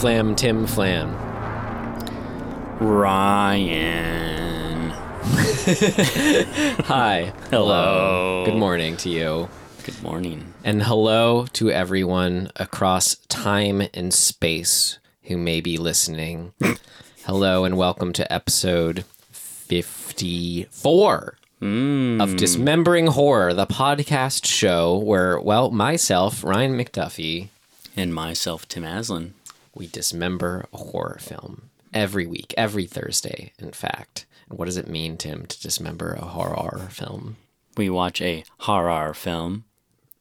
Flam Tim Flam. Ryan. Hi. Hello. Good morning to you. Good morning. And hello to everyone across time and space who may be listening. hello and welcome to episode 54 hmm. of Dismembering Horror, the podcast show where, well, myself, Ryan McDuffie, And myself, Tim Aslin. We dismember a horror film every week, every Thursday, in fact. And what does it mean, Tim, to dismember a horror film? We watch a horror film,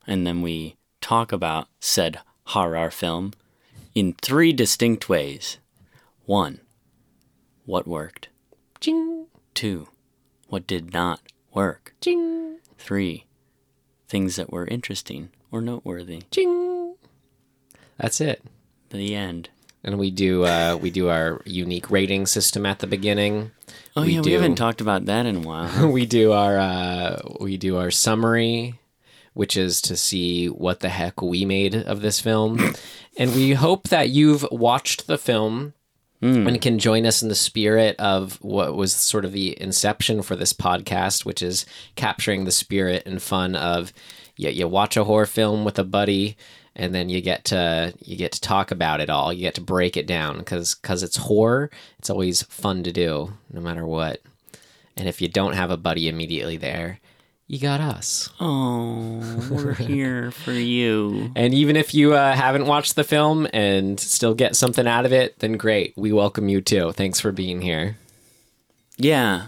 and then we talk about said horror film in three distinct ways. One, what worked. Ching, Two, what did not work. ching, Three, things that were interesting or noteworthy. ching. That's it. The end. And we do uh, we do our unique rating system at the beginning. Oh We yeah, do. we haven't talked about that in a while. we do our uh, we do our summary, which is to see what the heck we made of this film, and we hope that you've watched the film and can join us in the spirit of what was sort of the inception for this podcast, which is capturing the spirit and fun of you, you watch a horror film with a buddy. And then you get to you get to talk about it all. You get to break it down because because it's horror. It's always fun to do, no matter what. And if you don't have a buddy immediately there, you got us. oh, we're here for you. And even if you uh, haven't watched the film and still get something out of it, then great. We welcome you too. Thanks for being here. Yeah.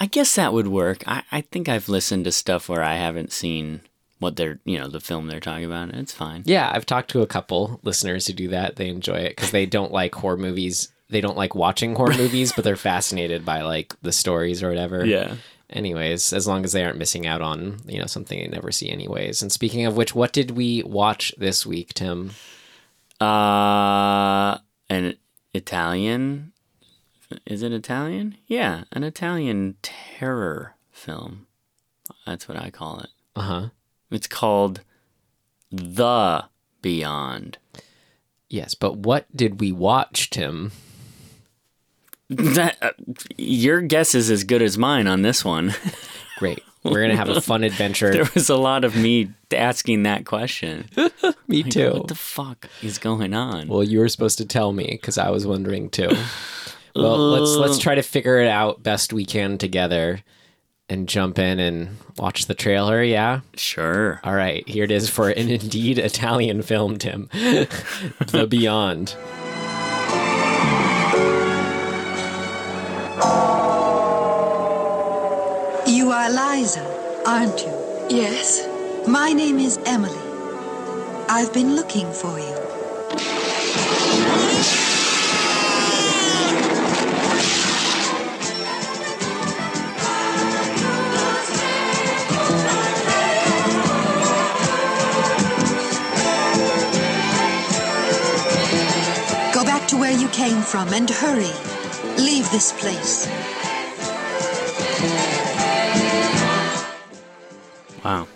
I guess that would work. I, I think I've listened to stuff where I haven't seen what they're, you know, the film they're talking about. and It's fine. Yeah, I've talked to a couple listeners who do that. They enjoy it because they don't like horror movies. They don't like watching horror movies, but they're fascinated by like the stories or whatever. Yeah. Anyways, as long as they aren't missing out on you know something they never see anyways. And speaking of which, what did we watch this week, Tim? Uh, an Italian. Is it Italian? Yeah, an Italian terror film. That's what I call it. Uh huh. It's called The Beyond. Yes, but what did we watch, Tim? That uh, your guess is as good as mine on this one. Great. We're gonna have a fun adventure. there was a lot of me asking that question. Me too. What the fuck is going on? Well, you were supposed to tell me because I was wondering too. Well, let's let's try to figure it out best we can together, and jump in and watch the trailer. Yeah. Sure. All right. Here it is for an indeed Italian film, Tim. the Beyond. You are Liza, aren't you? Yes. My name is Emily. I've been looking for you. Came from and hurry. Leave this place. Wow.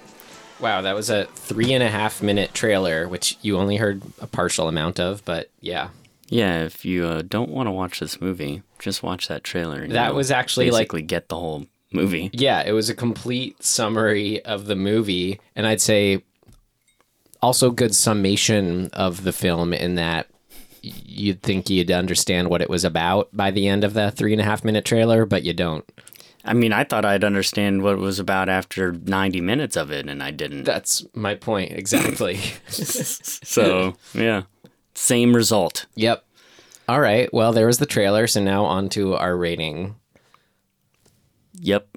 Wow, that was a three and a half minute trailer, which you only heard a partial amount of, but yeah. Yeah, if you uh, don't want to watch this movie, just watch that trailer. And That was actually, like- basically get the whole movie. Yeah, it was a complete summary of the movie, and I'd say also good summation of the film in that y- you'd think you'd understand what it was about by the end of the three and a half minute trailer, but you don't. I mean, I thought I'd understand what it was about after 90 minutes of it, and I didn't. That's my point exactly. So, yeah. Same result. yep. All right. Well, there was the trailer, so now on to our rating. Yep.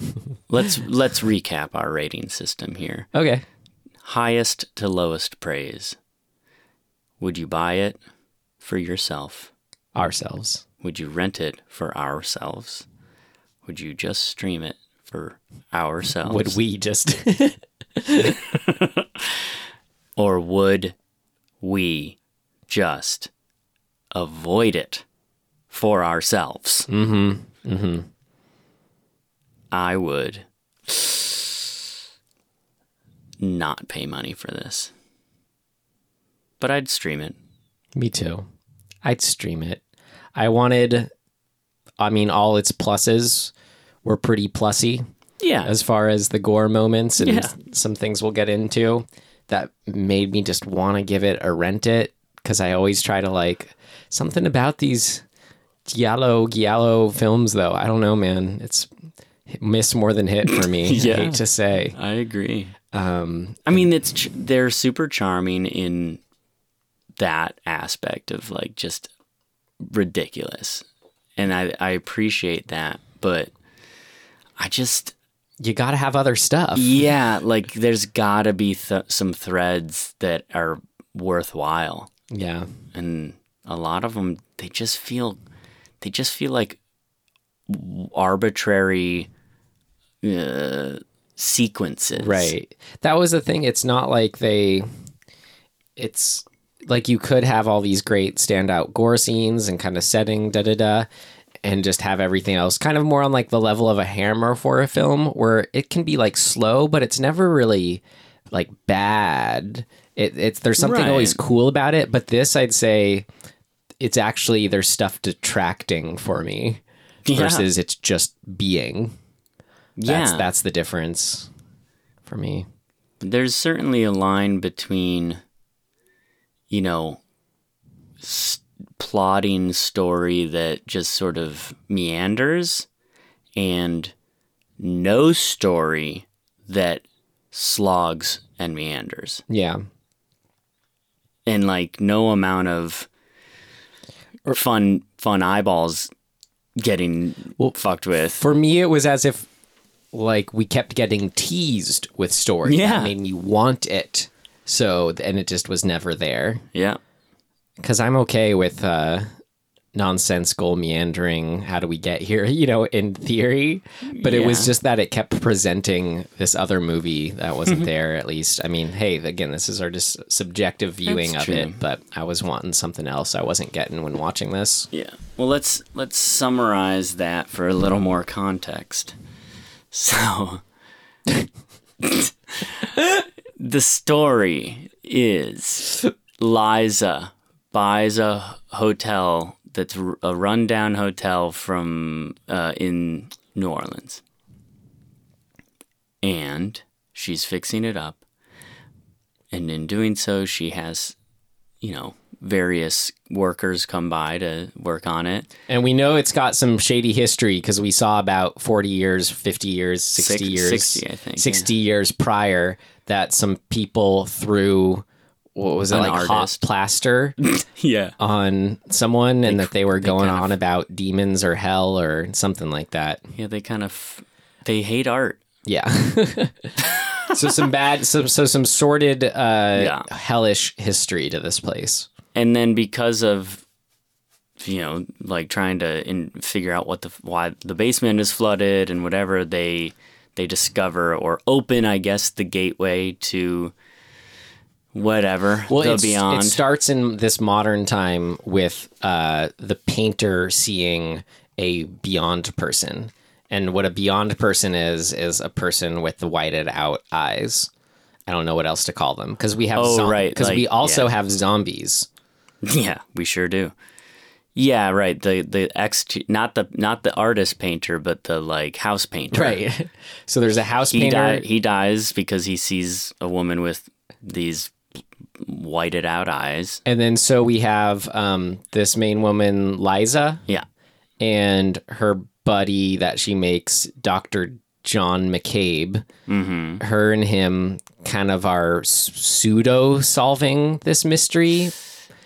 let's let's recap our rating system here. Okay. Highest to lowest praise. Would you buy it for yourself? Ourselves. Would you rent it for ourselves? Would you just stream it for ourselves? Would we just Or would we just avoid it for ourselves? Mm-hmm. Mm-hmm. I would not pay money for this. But I'd stream it. Me too. I'd stream it. I wanted, I mean, all its pluses were pretty plussy Yeah. as far as the gore moments and Yeah. some things we'll get into that made me just want to give it a rent it because I always try to like something about these Giallo Giallo films though. I don't know, man. It's miss more than hit for me. Yeah. I hate to say. I agree. Um, I mean, it's ch- they're super charming in that aspect of like just ridiculous, and I I appreciate that. But I just you got to have other stuff. yeah, like there's got to be th- some threads that are worthwhile, Yeah. and a lot of them they just feel they just feel like arbitrary uh, sequences. Right. That was the thing. It's not like they. It's like you could have all these great standout gore scenes and kind of setting, da da da, and just have everything else kind of more on like the level of a Hammer horror a film where it can be like slow, but it's never really like bad. It, it's there's something Right. always cool about it, but this I'd say it's actually there's stuff detracting for me Yeah. versus it's just being. That's yeah. that's the difference for me. there's certainly a line between you know s- plotting story that just sort of meanders and no story that slogs and meanders Yeah. and like no amount of fun fun eyeballs getting fucked with For me, it was as if like we kept getting teased with story. Yeah. That made me want it. So, and it just was never there. yeah Because I'm okay with uh, nonsensical meandering. How do we get here? You know, in theory. But it was just that it kept presenting this other movie that wasn't there, at least. I mean, hey, again, this is our just subjective viewing That's of true. it. But I was wanting something else I wasn't getting when watching this. Yeah. Well, let's let's summarize that for a little more context. So, the story is Liza buys a hotel that's a rundown hotel from uh, in New Orleans, and she's fixing it up. And in doing so, she has, you know, various workers come by to work on it. And we know it's got some shady history because we saw about 40 years, 50 years, 60 Six- years, 60, I think, 60 years prior that some people threw, what was it, An like hot plaster Yeah. on someone and that they were going of- on about demons or hell or something like that. Yeah, they kind of they hate art. Yeah. so some bad, so, so some sordid, uh, Yeah. hellish history to this place. And then because of you know, like trying to in, figure out what the why the basement is flooded and whatever, they they discover or open, I guess, the gateway to whatever Well, the beyond. it starts in this modern time with uh, the painter seeing a beyond person. And what a beyond person is, is a person with the whited out eyes. I don't know what else to call them because we have Oh, right, because we also yeah. have zombies. yeah, we sure do. Yeah, right. The the ex not the not the artist painter, but the like house painter. Right. so there's a house He painter. die, he dies because he sees a woman with these whited out eyes. and then so we have um, this main woman, Liza, Yeah. and her buddy that she makes, Dr. John McCabe. Mm-hmm. Her and him kind of are pseudo solving this mystery.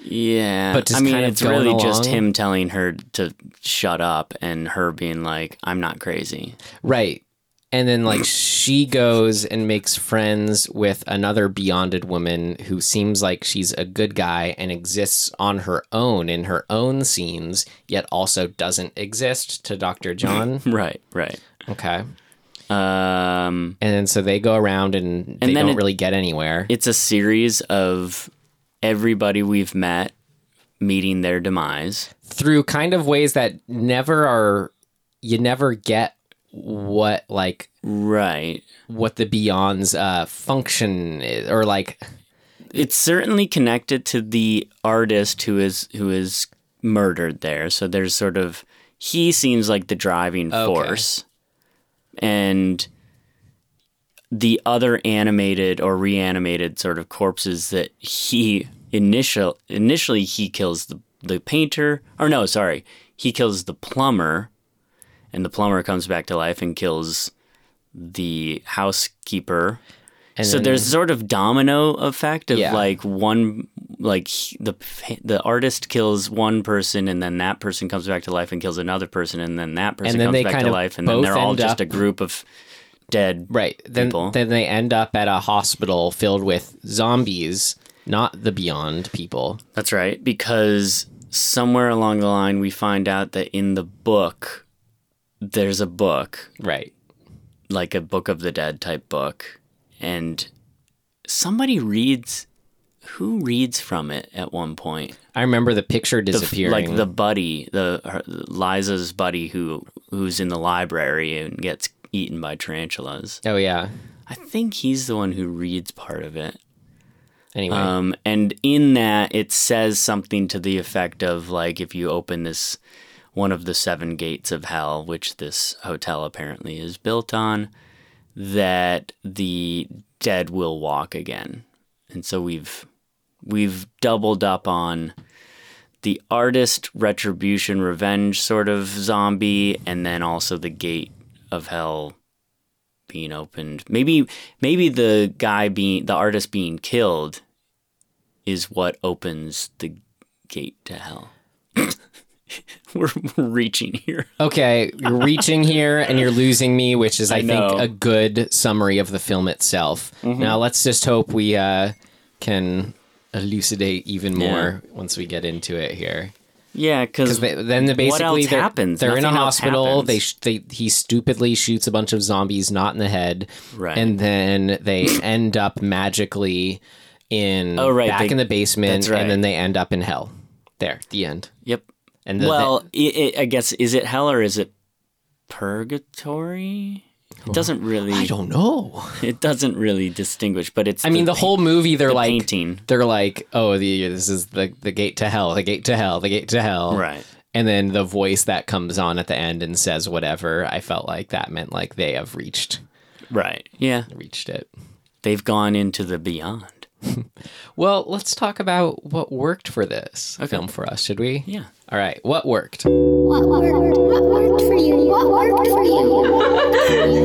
Yeah. But I mean, it's really just him telling her to shut up and her being like, I'm not crazy. Right. And then, like, she goes and makes friends with another beyonded woman who seems like she's a good guy and exists on her own in her own scenes, yet also doesn't exist to Dr. John. Right, right. Okay. Um, And then so they go around and they then don't it- really get anywhere. it's a series of everybody we've met meeting their demise. through kind of ways that never are, you never get what like Right. what the Beyond's uh, function is, or like It's certainly connected to the artist who is who is murdered there. So there's sort of he seems like the driving Okay. force. And the other animated or reanimated sort of corpses that he initial initially he kills the the painter or no, sorry. He kills the plumber and the plumber comes back to life and kills the housekeeper. and so then- there's sort of domino effect of Yeah. like one like the the artist kills one person and then that person comes back to life and kills another person and then that person then comes they back kind to of life and then they're all just a up- group of dead right then people. then they end up at a hospital filled with zombies, not the Beyond people. That's right because somewhere along the line we find out that in the book there's a book Right. like a Book of the Dead type book, and somebody reads. Who reads from it at one point? I remember the picture The disappearing. like the buddy, the her, Liza's buddy who who's in the library and gets eaten by tarantulas. oh yeah. I think he's the one who reads part of it. Anyway, Um, and in that, it says something to the effect of like, if you open this one of the seven gates of hell, which this hotel apparently is built on, that the dead will walk again. And so we've we've doubled up on the artist retribution revenge sort of zombie and then also the gate of hell being opened. Maybe maybe the guy being the artist being killed is what opens the gate to hell. we're, we're reaching here. okay, you're reaching here and you're losing me, which is, I, I think, a good summary of the film itself. Mm-hmm. Now, let's just hope we uh, can elucidate even more once we get into it here. Yeah, because then they basically what else they're, happens? they're in a hospital. They, sh- they he stupidly shoots a bunch of zombies not in the head, Right. and then they end up magically in Oh, right, back they- in the basement, right. and then they end up in hell. There, the end. Yep. And the, well, i i I guess is it hell or is it purgatory? It doesn't really. I don't know. It doesn't really distinguish, but it's. I mean, the whole movie, they're the like, painting. they're like, oh, the this is the the gate to hell, the gate to hell, the gate to hell, Right. And then the voice that comes on at the end and says whatever. I felt like that meant like they have reached right. Yeah, reached it. they've gone into the beyond. Well, let's talk about what worked for this film for us, should we? Yeah. All right, what worked? What worked? What worked for you? What worked for you? What worked for you?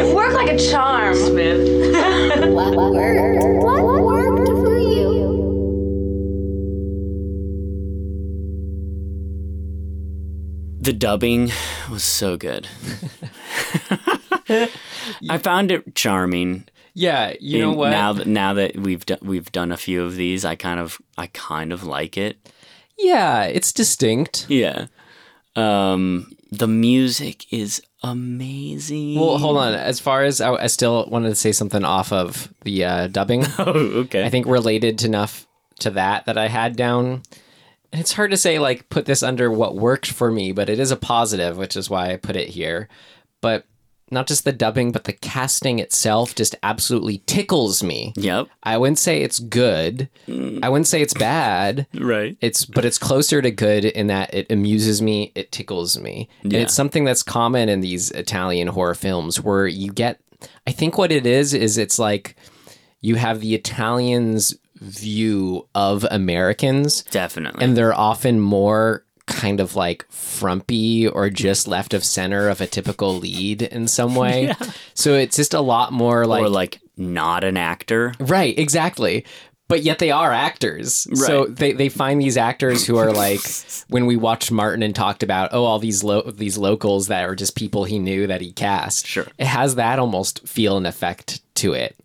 It worked like a charm, Smith. What worked? What worked for you? The dubbing was so good. I found it charming. Yeah, you know what? Now that now that we've done we've done a few of these, I kind of I kind of like it. yeah, it's distinct. Yeah. Um, the music is amazing. Well, hold on. As far as I, I still wanted to say something off of the uh, dubbing. Oh, okay. I think related to enough to that that I had down. It's hard to say like put this under what worked for me, but it is a positive, which is why I put it here. But not just the dubbing, but the casting itself just absolutely tickles me. Yep. I wouldn't say it's good. I wouldn't say it's bad. Right. It's but it's closer to good in that it amuses me, it tickles me. And Yeah. it's something that's common in these Italian horror films where you get I think what it is is it's like you have the Italians view of Americans Definitely. and they're often more kind of like frumpy or just left of center of a typical lead in some way. So it's just a lot more like or like not an actor. Right, exactly. But yet they are actors. So they, they find these actors who are like when we watched Martin and talked about oh all these lo- these locals that are just people he knew that he cast. Sure. It has that almost feel and effect to it.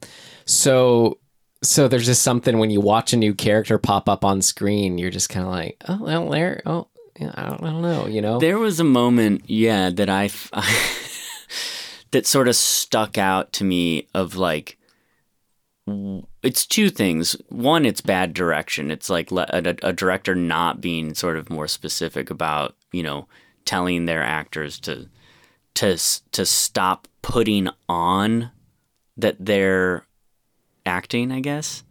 So so there's just something when you watch a new character pop up on screen, you're just kind of like, oh well, there, oh, yeah, I don't, I don't know, you know. There was a moment, yeah, that I f- that sort of stuck out to me of like it's two things. One, it's bad direction. It's like a, a director not being sort of more specific about, you know, telling their actors to to to stop putting on that they're acting, I guess.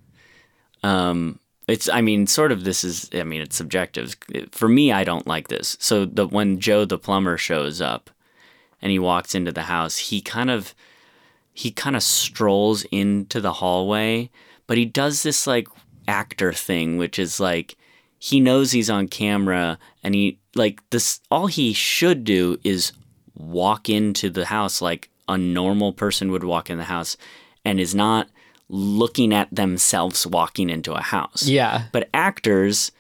Um it's I mean sort of this is I mean it's subjective. For me I don't like this. So the when Joe the plumber shows up and he walks into the house, he kind of he kind of strolls into the hallway, but he does this like actor thing which is like he knows he's on camera and he like this all he should do is walk into the house like a normal person would walk in the house and is not looking at themselves walking into a house. Yeah. But actors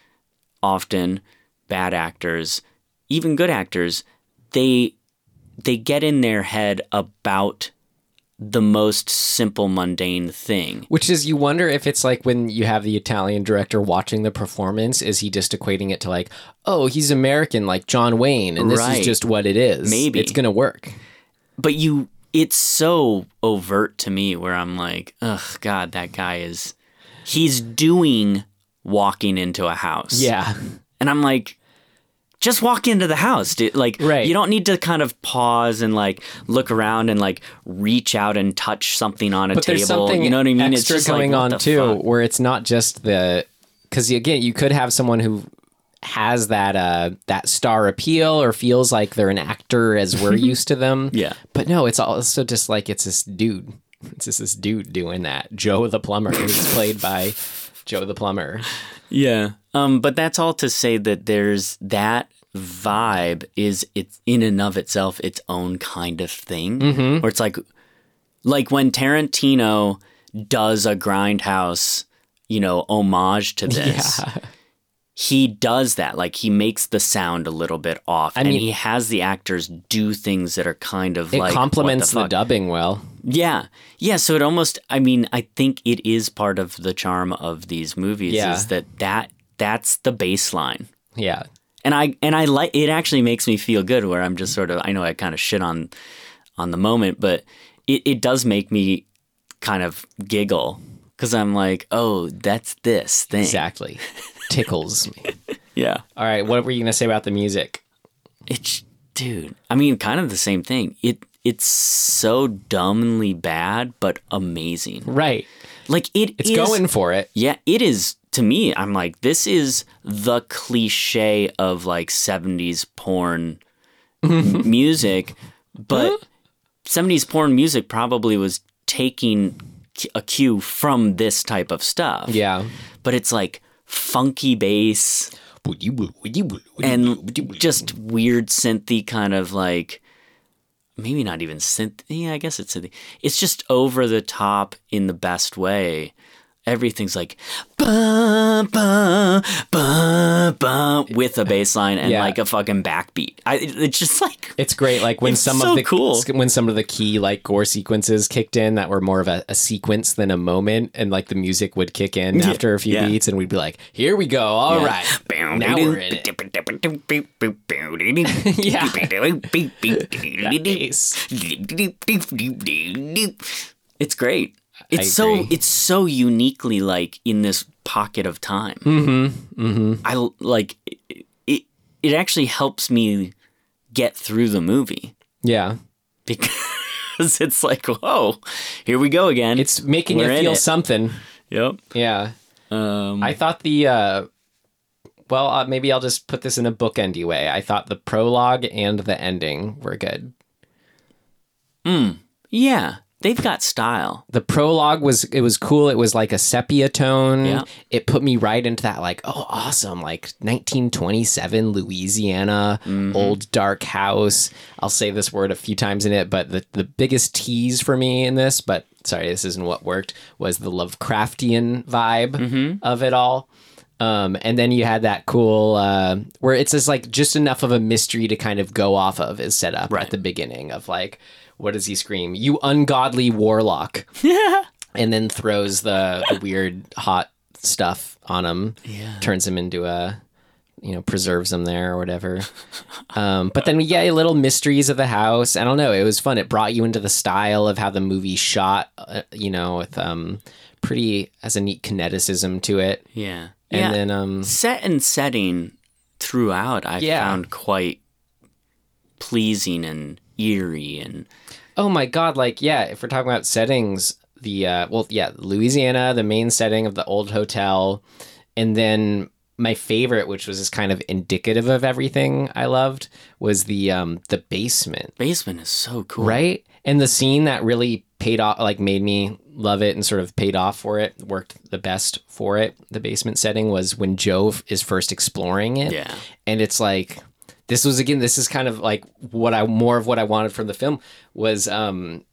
often bad actors, even good actors, they they get in their head about the most simple mundane thing. Which is, you wonder if it's like when you have the Italian director watching the performance, is he just equating it to like, oh, he's American like John Wayne, and this Right. is just what it is. Maybe. It's going to work. But you it's so overt to me where I'm like, ugh, God, that guy is he's doing walking into a house. Yeah. And I'm like, just walk into the house. Dude. Like, Right. you don't need to kind of pause and like look around and like reach out and touch something on a But table. there's something you know what I mean? extra just going like, on too, fuck? where it's not just the because again, you could have someone who has that uh that star appeal or feels like they're an actor as we're used to them. Yeah. But no, it's also just like it's this dude. It's just this dude doing that. Joe the plumber, who's played by Joe the plumber. Yeah. Um, but that's all to say that there's that vibe is it's in and of itself its own kind of thing. Mm-hmm. Where it's like like when Tarantino does a grindhouse, you know, homage to this. He does that. Like he makes the sound a little bit off. and mean- he has the actors do things that are kind of It like complements the, the, dubbing well. Yeah. Yeah, so it almost I mean, I think it is part of the charm of these movies Yeah. is that that that's the baseline. Yeah. And I and I like it actually makes me feel good where I'm just sort of I know I kind of shit on on the moment, but it, it does make me kind of giggle cuz I'm like, "Oh, that's this thing." Exactly. Tickles me. Yeah. All right, what were you gonna say about the music? It's dude, I mean, kind of the same thing. It it's so dumbly bad but amazing. Right. Like it It's is- going for it. Yeah, it is to me. I'm like, this is the cliche of like 70s porn music, but 70s porn music probably was taking a cue from this type of stuff. Yeah. But it's like funky bass and just weird synthy kind of like maybe not even synth yeah i guess it's synth it's just over the top in the best way everything's like ba, ba, ba, ba, with a bass line and Yeah. like a fucking backbeat I, it's just like It's great. Like when some so of the cool. when some of the key like gore sequences kicked in that were more of a, a sequence than a moment, and like the music would kick in after a few yeah. beats, and we'd be like, "Here we go, All Yeah. right, now we're in it." Yeah. It's great. It's so it's so uniquely like in this pocket of time. Mm-hmm. Mm-hmm. I like it, it. It actually helps me get through the movie Yeah, because it's like, whoa, here we go again. it's making We're you feel it. something. yep. Yeah, Um, I thought the. uh well, uh, maybe I'll just put this in a bookendy way. I thought the prologue and the ending were good. yeah, they've got style. the prologue was it was cool it was like a sepia tone Yeah. it put me right into that like oh awesome like 1927 louisiana Mm-hmm. old dark house i'll say this word a few times in it but the, the biggest tease for me in this but sorry this isn't what worked was the lovecraftian vibe Mm-hmm. of it all um, and then you had that cool uh, where it's just like just enough of a mystery to kind of go off of is set up Right. at the beginning of like what does he scream you ungodly warlock yeah and then throws the, the weird hot stuff on him Yeah. turns him into a you know preserves him there or whatever um, but then we get little mysteries of the house i don't know it was fun it brought you into the style of how the movie shot uh, you know with um pretty has a neat kineticism to it Yeah. and yeah. then um set and setting throughout I Yeah. found quite pleasing and eerie and Oh my god, like yeah, if we're talking about settings, the uh well yeah, Louisiana, the main setting of the old hotel, and then my favorite, which was just kind of indicative of everything I loved, was the um the basement. basement is so cool. Right? And the scene that really paid off like made me love it and sort of paid off for it, worked the best for it, the basement setting was when Joe is first exploring it. Yeah. And it's like this was again this is kind of like what I more of what I wanted from the film was um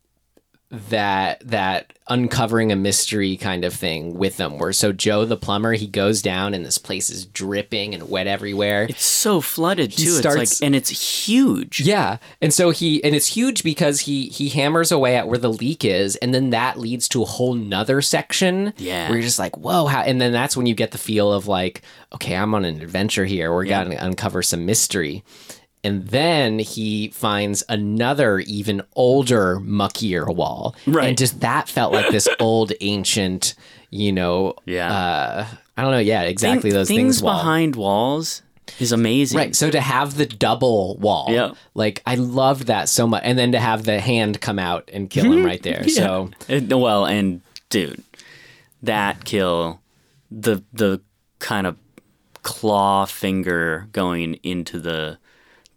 that that uncovering a mystery kind of thing with them where so Joe the plumber he goes down and this place is dripping and wet everywhere. It's so flooded too. starts- it's like and it's huge. Yeah, and so he and it's huge because he he hammers away at where the leak is, and then that leads to a whole nother section. Yeah. where you're just like, whoa, how? And then that's when you get the feel of like, okay, I'm on an adventure here. We're gonna uncover some mystery. And then he finds another, even older, muckier wall. Right. And just that felt like this old, ancient, you know, Yeah. uh, I don't know. Yeah, exactly Thing- those things things. wall. behind walls is amazing. Right. So to have the double wall, Yeah. like I loved that so much, and then to have the hand come out and kill him right there. So It- well, and dude, that kill, the the kind of claw finger going into the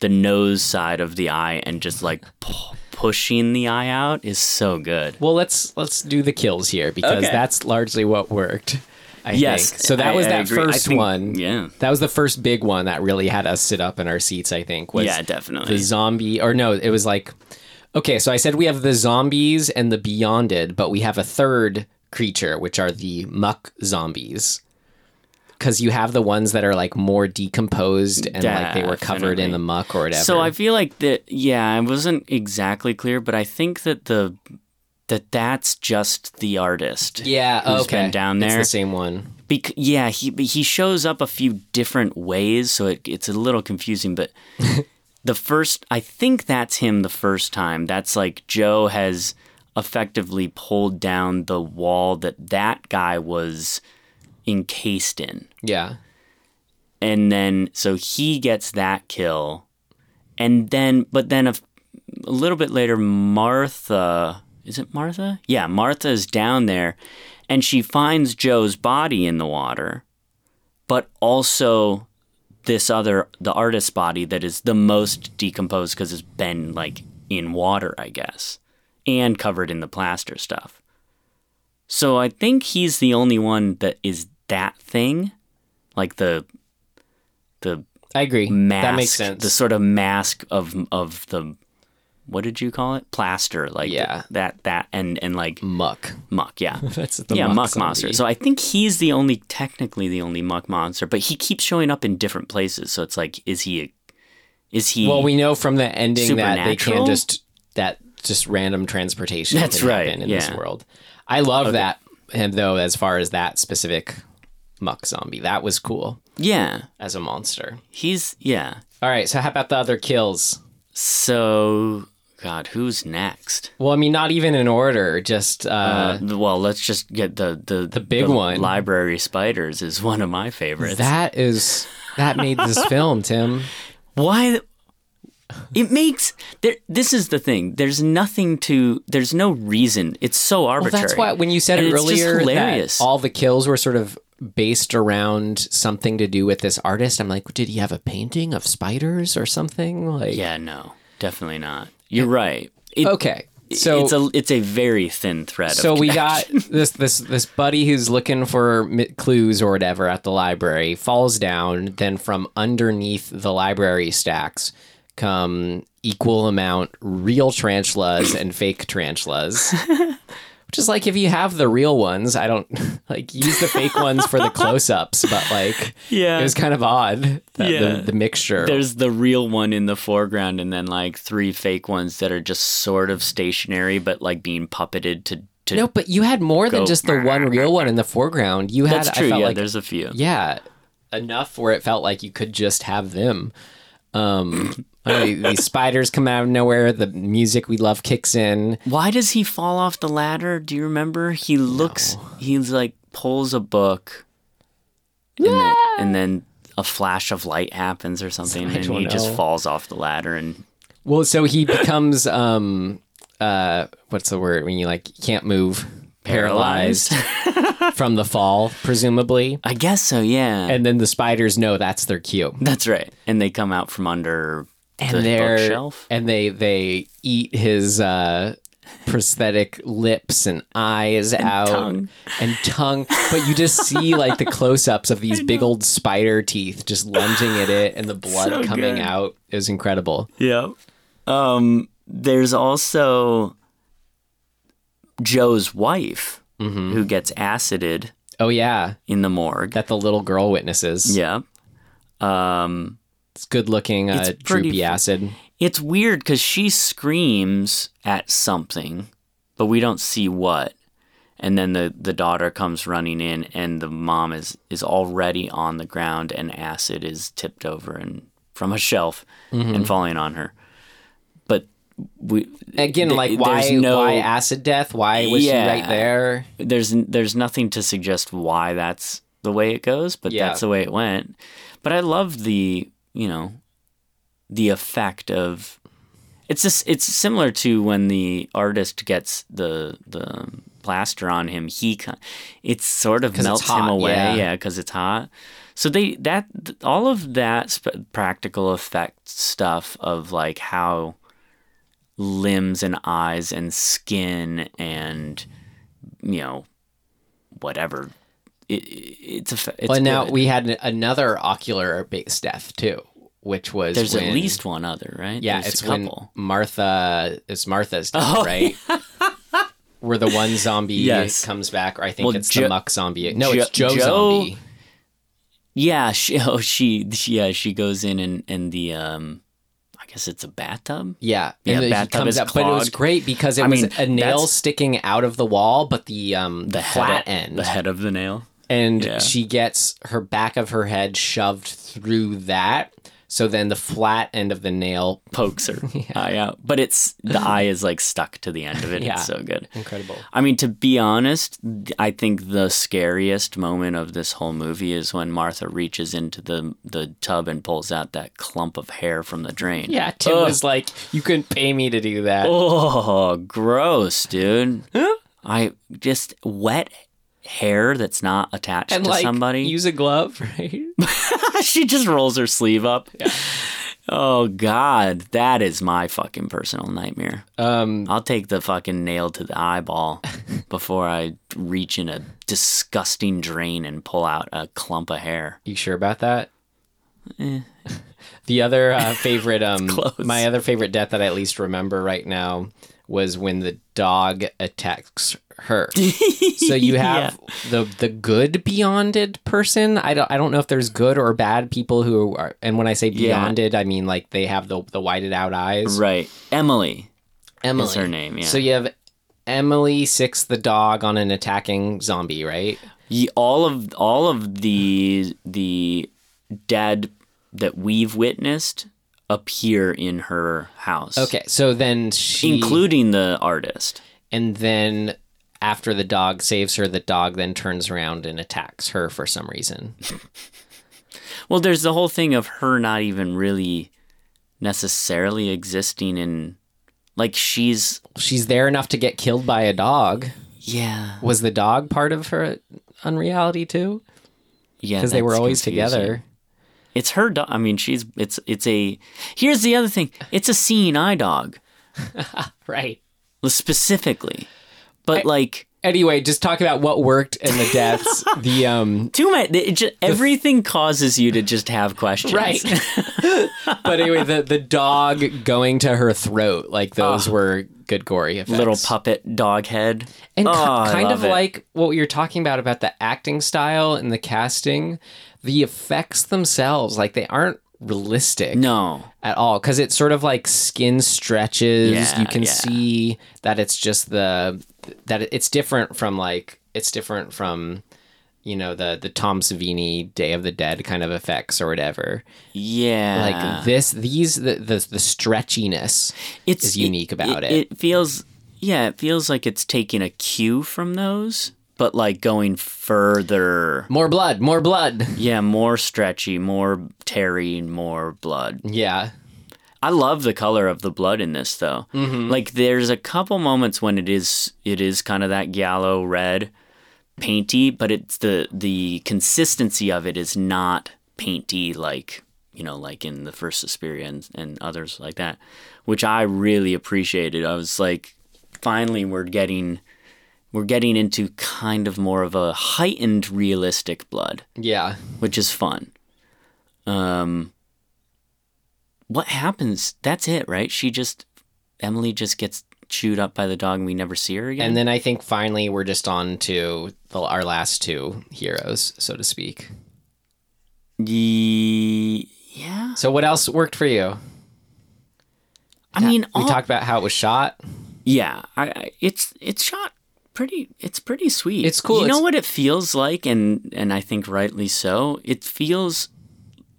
the nose side of the eye and just like pu- pushing the eye out is so good. well, let's let's do the kills here because Okay. that's largely what worked. I Yes, think. So that I- was that first think- one. yeah. That was the first big one that really had us sit up in our seats. I think was Yeah, definitely. the zombie or no, it was like okay. So I said we have the zombies and the beyonded, but we have a third creature, which are the muck zombies. Because you have the ones that are like more decomposed and like they were covered in the muck or whatever. So I feel like that. Yeah, I wasn't exactly clear, but I think that the that that's just the artist. Yeah, who's okay. been down It's there. the same one. Bec- yeah, he he shows up a few different ways, so it, it's a little confusing. But the first, I think that's him the first time. That's like Joe has effectively pulled down the wall that that guy was encased in, Yeah. and then so he gets that kill, and then but then a little bit later, Martha is it Martha? Yeah, Martha is down there, and she finds Joe's body in the water, but also this other the artist's body that is the most decomposed because it's been like in water, I guess, and covered in the plaster stuff. So I think he's the only one that is that thing, like the the I agree. mask, that makes sense. the sort of mask of of the what did you call it? Plaster, like Yeah. that that and and like muck. muck, yeah. That's the yeah, muck muck, monster. So I think he's the only, technically the only muck monster, but he keeps showing up in different places. So it's like, is he, a, is he? Well, we know from the ending that they can't just that just random transportation. That's can right, in this world. I love that And though. As far as that specific muck zombie, that was cool yeah, as a monster. he's yeah. All right, so how about the other kills? So God, who's next? Well, I mean, not even in order. Just uh, Uh, well, let's just get the the the big one. Library spiders is one of my favorites. that is that made this film, Tim. Why? th- It makes there. This is the thing. There's nothing to. There's no reason. It's so Well, arbitrary. that's why when you said And it's just earlier hilarious. that all the kills were sort of based around something to do with this artist, I'm like, did he have a painting of spiders or something? Like, Yeah, no, definitely not. You're right. It, Okay, so it's a it's a very thin thread. so we got this this this buddy who's looking for clues or whatever at the library falls down. Then from underneath the library stacks come equal amount real tarantulas and fake tarantulas. Which is like if you have the real ones, I don't like use the fake ones for the close-ups, but like Yeah. it was kind of odd that Yeah. the, the mixture. There's the real one in the foreground, and then like three fake ones that are just sort of stationary, but like being puppeted to. to no, but you had more than just the one real one in the foreground. You had that's true. I felt Yeah, like there's a few. yeah enough where it felt like you could just have them um I don't know, these spiders come out of nowhere the music we love kicks in Why does he fall off the ladder? Do you remember? He looks. He's like pulls a book, and, then, and then a flash of light happens or something, I and he just falls off the ladder and Well, so he becomes um uh what's the word when you like can't move, paralyzed, from the fall, presumably. I guess so. Yeah. And then the spiders know that's their cue. That's right. And they come out from under the And they're bookshelf. and they they eat his uh prosthetic lips and eyes out tongue. and tongue but you just see like the close-ups of these big old spider teeth just lunging at it and the blood So coming good. out is incredible Yeah. Um, there's also Joe's wife Mm-hmm. who gets acided oh yeah in the morgue. that the little girl witnesses yeah. Um, It's good looking, uh, It's pretty droopy acid. it's weird because she screams at something, but we don't see what. And then the, the daughter comes running in, and the mom is, is already on the ground, and acid is tipped over and from a shelf Mm-hmm. and falling on her. But we Again, th- like why no- why acid death? Why was she right there? there's there's nothing to suggest why that's the way it goes, but Yeah. that's the way it went. But I love the you know the effect of it's just it's similar to when the artist gets the the plaster on him. He it sort of melts him away, yeah. yeah, because it's hot. So they that all of that sp- practical effect stuff of like how limbs and eyes and skin and you know whatever it, it's a it's Well, now good. we had another ocular based death too, which was there's when, at least one other right yeah, There's it's a when couple Martha it's Martha's death, Oh, right? Where the one zombie Yes. comes back, or I think Well, it's Jo- the muck zombie. No, Jo- it's Joe, Joe- zombie. yeah she oh she yeah she goes in and and the um I guess it's a bathtub Yeah, Yeah, and bathtub comes is up, but it was great because it I was mean, a nail sticking out of the wall, but the um the flat head end, the head of the nail and Yeah. she gets her back of her head shoved through that. So then the flat end of the nail, pokes her eye out but it's the eye is like stuck to the end of it Yeah. it's so good incredible. I mean, to be honest, I think the scariest moment of this whole movie is when Martha reaches into the the tub and pulls out that clump of hair from the drain. Yeah, Tim Ugh. was like, "You couldn't pay me to do that." Oh, gross, dude. I just wet hair that's not attached and to like, somebody. use a glove, right? she just rolls her sleeve up. Oh God, that is my fucking personal nightmare. Um, I'll take the fucking nail to the eyeball before I reach in a disgusting drain and pull out a clump of hair. you sure about that? The other uh, favorite, um, my other favorite death that I at least remember right now was when the dog attacks her. so you have the the good beyonded person. I don't I don't know if there's good or bad people who are. And when I say Yeah. beyonded, I mean like they have the the whited out eyes. Right. Emily Emily, is her name, yeah. So you have Emily sics the dog on an attacking zombie, right? Ye- all of all of the the dead that we've witnessed appear in her house. Okay, so then she Including the artist. and then after the dog saves her, the dog then turns around and attacks her for some reason. Well, there's the whole thing of her not even really necessarily existing in like she's She's there enough to get killed by a dog. yeah. Was the dog part of her unreality too? Yeah, Because they were always confusing. together. It's her dog. I mean, she's it's it's a. Here's the other thing. It's a seeing eye dog Right. specifically, but like Anyway, just talk about what worked and the deaths. the um too much. Just, everything causes you to just have questions. Right. but anyway, the the dog going to her throat, like those were good gory effects. Little puppet dog head. And Oh, I kind of it. like what you're talking about about the acting style and the casting, the effects themselves, like they aren't realistic No. at all because it's sort of like skin stretches. Yeah, you can yeah. see that it's just the that it's different from like it's different from you know the the Tom Savini Day of the Dead kind of effects or whatever. Yeah. Like this, these the the, the stretchiness it's is unique about it. It feels, yeah, it feels like it's taking a cue from those, but like going further. More blood, more blood. Yeah, more stretchy, more terry, more blood. Yeah. I love the color of the blood in this though. Like there's a couple moments when it is it is kind of that yellow red painty, but it's the the consistency of it is not painty like you know like in the first Suspiria and, and others like that, which I really appreciated. I was like, finally we're getting we're getting into kind of more of a heightened realistic blood Yeah. which is fun. Um, what happens? That's it, right? She just Emily just gets chewed up by the dog, and we never see her again. And then I think finally we're just on to the, our last two heroes, so to speak. Ye- yeah, So what else worked for you? I mean, We all, talked about how it was shot. yeah, I, I, it's it's shot pretty. It's pretty sweet. It's cool. You know what it feels like, and and I think rightly so. It feels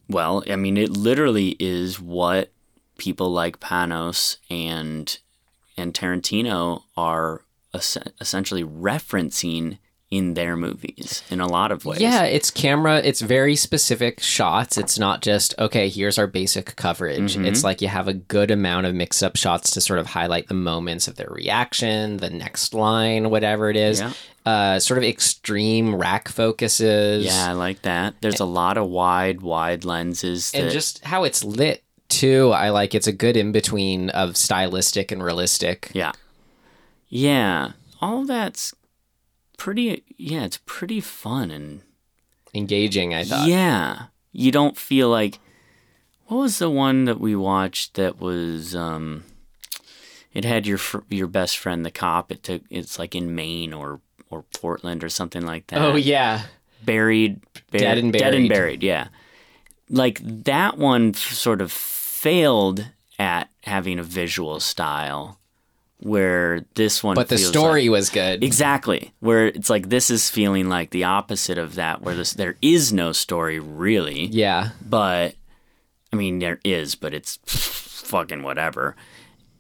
well. I mean, it literally is what people like Panos and and Tarantino are es- essentially referencing in their movies in a lot of ways. Yeah, it's camera. It's very specific shots. It's not just okay. Here's our basic coverage. Mm-hmm. It's like you have a good amount of mix-up shots to sort of highlight the moments of their reaction, the next line, whatever it is. Yeah. Uh, sort of extreme rack focuses. Yeah, I like that. There's a lot of wide, wide lenses. That, and just how it's lit too. I like. It's a good in between of stylistic and realistic. yeah, yeah. All that's pretty. Yeah, it's pretty fun and Engaging. I thought. Yeah. You don't feel like what was the one that we watched that was um it had your fr- your best friend the cop it took it's like in Maine or or Portland or something like that. Oh yeah. Buried, bur- Dead and buried. Dead and Buried. buried, yeah. Like that one sort of failed at having a visual style where this one But the story like- was good. Exactly. Where it's like this is feeling like the opposite of that, where this there is no story really, Yeah. but I mean there is, but it's fucking whatever.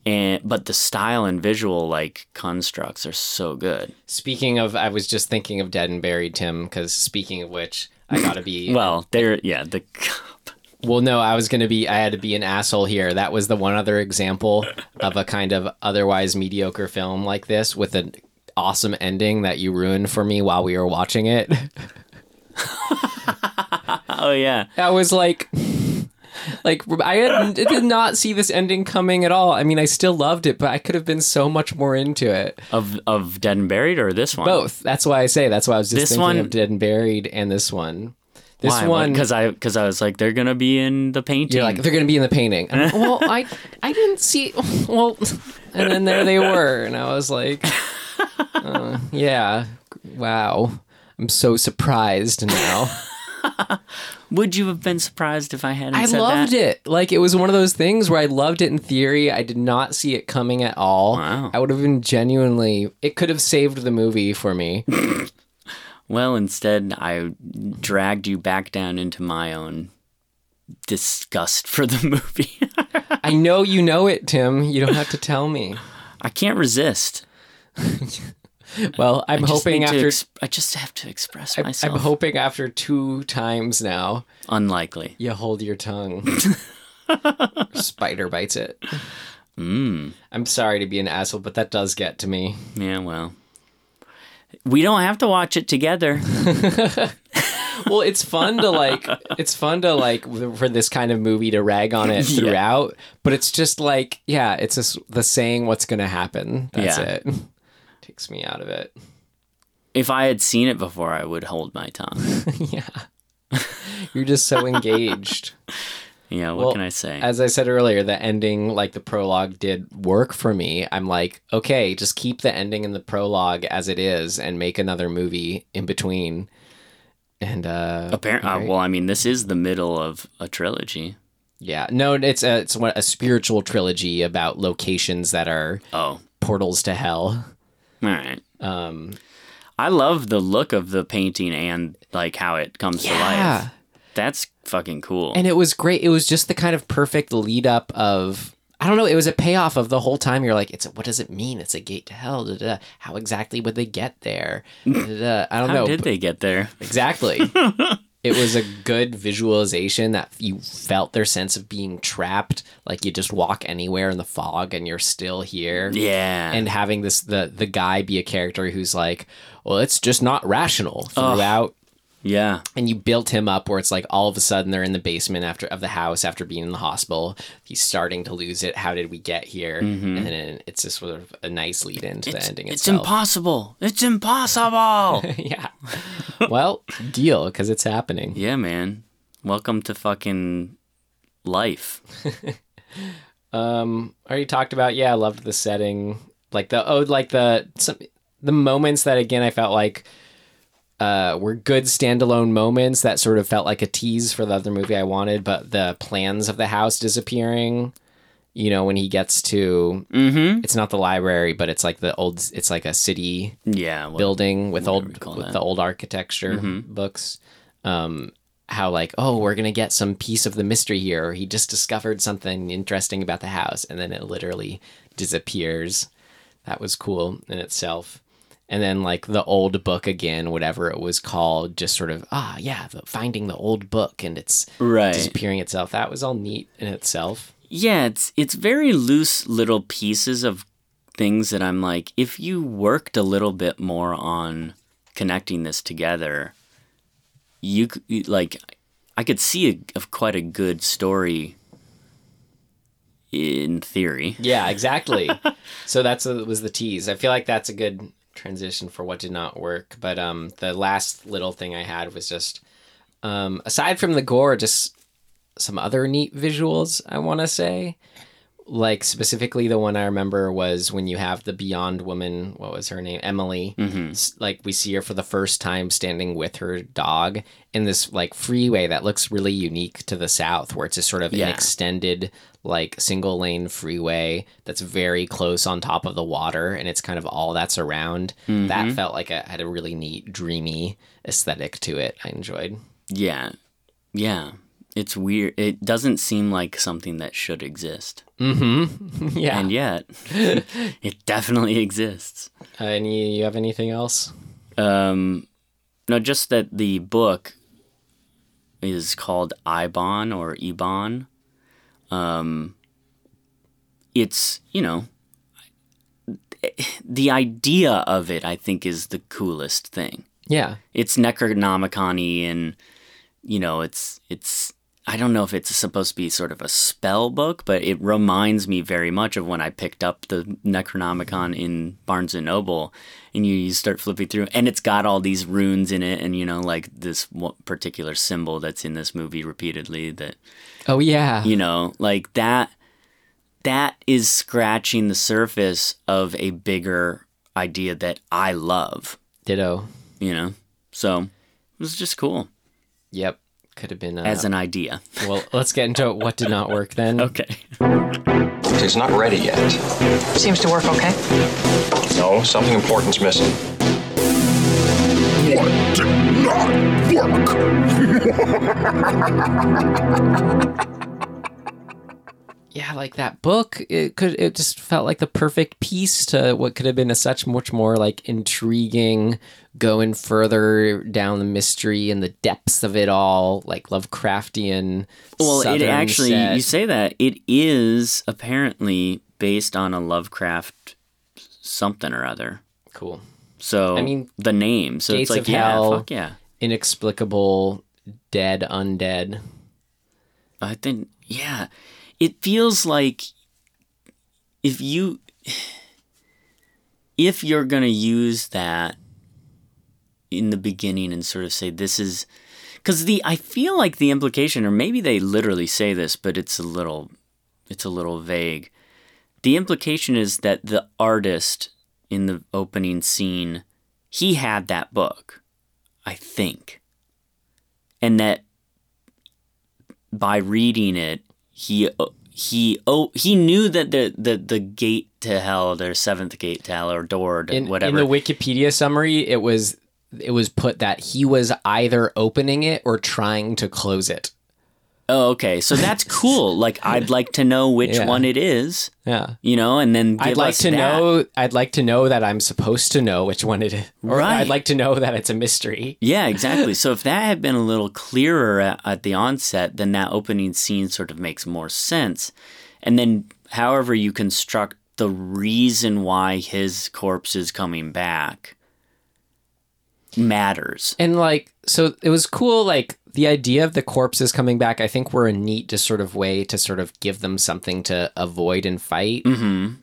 And but the style and visual like constructs are so good. Speaking of, I was just thinking of Dead and Buried, Tim. Because speaking of which, I gotta be. Well, there, yeah, the. Well, no, I was going to be, I had to be an asshole here. That was the one other example of a kind of otherwise mediocre film like this with an awesome ending that you ruined for me while we were watching it. Oh yeah, I was like, like, I had, did not see this ending coming at all. I mean, I still loved it, but I could have been so much more into it. of of Dead and Buried or this one? Both. That's why I say, that's why I was just This thinking one- of Dead and Buried and this one. This Why? one, because I because I was like they're gonna be in the painting. You're like they're gonna be in the painting. Like, well, I I didn't see. Well, and then there they were, and I was like, uh, yeah, wow. I'm so surprised now. Would you have been surprised if I hadn't? I loved that? it. Like it was one of those things where I loved it in theory. I did not see it coming at all. Wow. I would have been genuinely. It could have saved the movie for me. Well, instead, I dragged you back down into my own disgust for the movie. I know you know it, Tim. You don't have to tell me. I can't resist. Well, I'm hoping after. ex- I just have to express I- myself. I'm hoping after two times now, Unlikely. you hold your tongue. Spider bites it. Mm. I'm sorry to be an asshole, but that does get to me. Yeah. Well, we don't have to watch it together. Well, it's fun to like. It's fun to like for this kind of movie to rag on it Yeah. throughout, but it's just like, yeah, it's just the saying what's going to happen. That's Yeah. it. Takes me out of it. if I had seen it before, I would hold my tongue. yeah. You're just so engaged. Yeah. What Well, can I say? As I said earlier, the ending, like the prologue, did work for me. I'm like, okay, just keep the ending and the prologue as it is, and make another movie in between. And uh, Apparently, right? well, I mean, this is the middle of a trilogy. yeah, no, it's a it's what- a spiritual trilogy about locations that are Oh, portals to hell. all right. Um, I love the look of the painting and like how it comes to life. Yeah. life. That's fucking cool. and it was great. It was just the kind of perfect lead up of. I don't know. It was a payoff of the whole time. You're like, it's a, what does it mean? It's a gate to hell. Da, da, da. How exactly would they get there? I don't how know. did they get there? Exactly. it was a good visualization that you felt their sense of being trapped. Like you just walk anywhere in the fog and you're still here. Yeah. And having this the the guy be a character who's like, well, it's just not rational throughout. Yeah. And you built him up where it's like all of a sudden they're in the basement after of the house after being in the hospital. He's starting to lose it. How did we get here? And then it's just sort of a nice lead into the ending Mm-hmm. It's itself. impossible. It's impossible. yeah. Well, deal because it's happening. yeah, man. Welcome to fucking life. Um, already talked about. Yeah, I loved the setting. Like the oh, like the some the moments that again I felt like uh were good standalone moments that sort of felt like a tease for the other movie I wanted. But the plans of the house disappearing. You know, when he gets to, Mm-hmm. it's not the library, but it's like the old. It's like a city Yeah. Well, building with old with that. the old architecture books. Um, how like oh we're gonna get some piece of the mystery here, or he just discovered something interesting about the house, and then it literally disappears. That was cool in itself. And then like the old book again, whatever it was called, just sort of ah yeah, the, finding the old book and it's Right. disappearing itself. That was all neat in itself. Yeah, it's it's very loose little pieces of things that I'm like, if you worked a little bit more on connecting this together, you like, I could see a, of quite a good story in theory. Yeah, exactly. so that's a, was the tease. I feel like that's a good transition for what did not work. But um, the last little thing I had was just um, aside from the gore, just some other neat visuals. I want to say, like specifically the one I remember was when you have the Beyond Woman. What was her name? Emily. Mm-hmm. S- Like we see her for the first time standing with her dog in this like freeway that looks really unique to the south, where it's just sort of Yeah. an extended like single lane freeway that's very close on top of the water and it's kind of all that's around that mm-hmm. felt like it had a really neat dreamy aesthetic to it i enjoyed Yeah, yeah. It's weird. It doesn't seem like something that should exist, yeah and yet it definitely exists. uh, any you have anything else Um, no, just that the book is called Ibon or Ebon. Um, it's you know, the idea of it, I think, is the coolest thing. yeah It's Necronomicon-y and you know, it's it's. I don't know if it's supposed to be sort of a spell book, but it reminds me very much of when I picked up the Necronomicon in Barnes and Noble, and you, you start flipping through, and it's got all these runes in it, and you know, like this particular symbol that's in this movie repeatedly. That oh yeah you know, like that. That is scratching the surface of a bigger idea that I love. ditto You know, so it was just cool yep could have been uh, as an idea. well let's get into what did not work then Okay. It's not ready yet. Seems to work okay. No, something important's missing. What did not work? yeah, like that book, it could it just felt like the perfect piece to what could have been a such much more like intriguing, going further down the mystery and the depths of it all, like Lovecraftian. Well, it actually, set. you say that, it is apparently based on a Lovecraft something or other. cool, So, I mean, the name. So Gates it's like, of yeah, Hell. fuck yeah. inexplicable, dead, undead. I think, yeah. It feels like if you, if you're going to use that in the beginning and sort of say, this is, because the, I feel like the implication, or maybe they literally say this, but it's a little, it's a little vague. The implication is that the artist in the opening scene, he had that book, I think. And that by reading it, he uh, he oh he knew that the the, the gate to hell, their seventh gate to hell or door to In, whatever. in the Wikipedia summary, it was it was put that he was either opening it or trying to close it. Oh, okay. So that's cool. like I'd like to know which Yeah. one it is. Yeah. You know, and then I'd like to that. know. I'd like to know that I'm supposed to know which one it is. Or Right. I'd like to know that it's a mystery. Yeah, exactly. so if that had been a little clearer at, at the onset, then that opening scene sort of makes more sense. And then, however, you construct the reason why his corpse is coming back matters. And like, so it was cool. Like the idea of the corpses coming back, I think were a neat, just sort of way to sort of give them something to avoid and fight. Mm-hmm.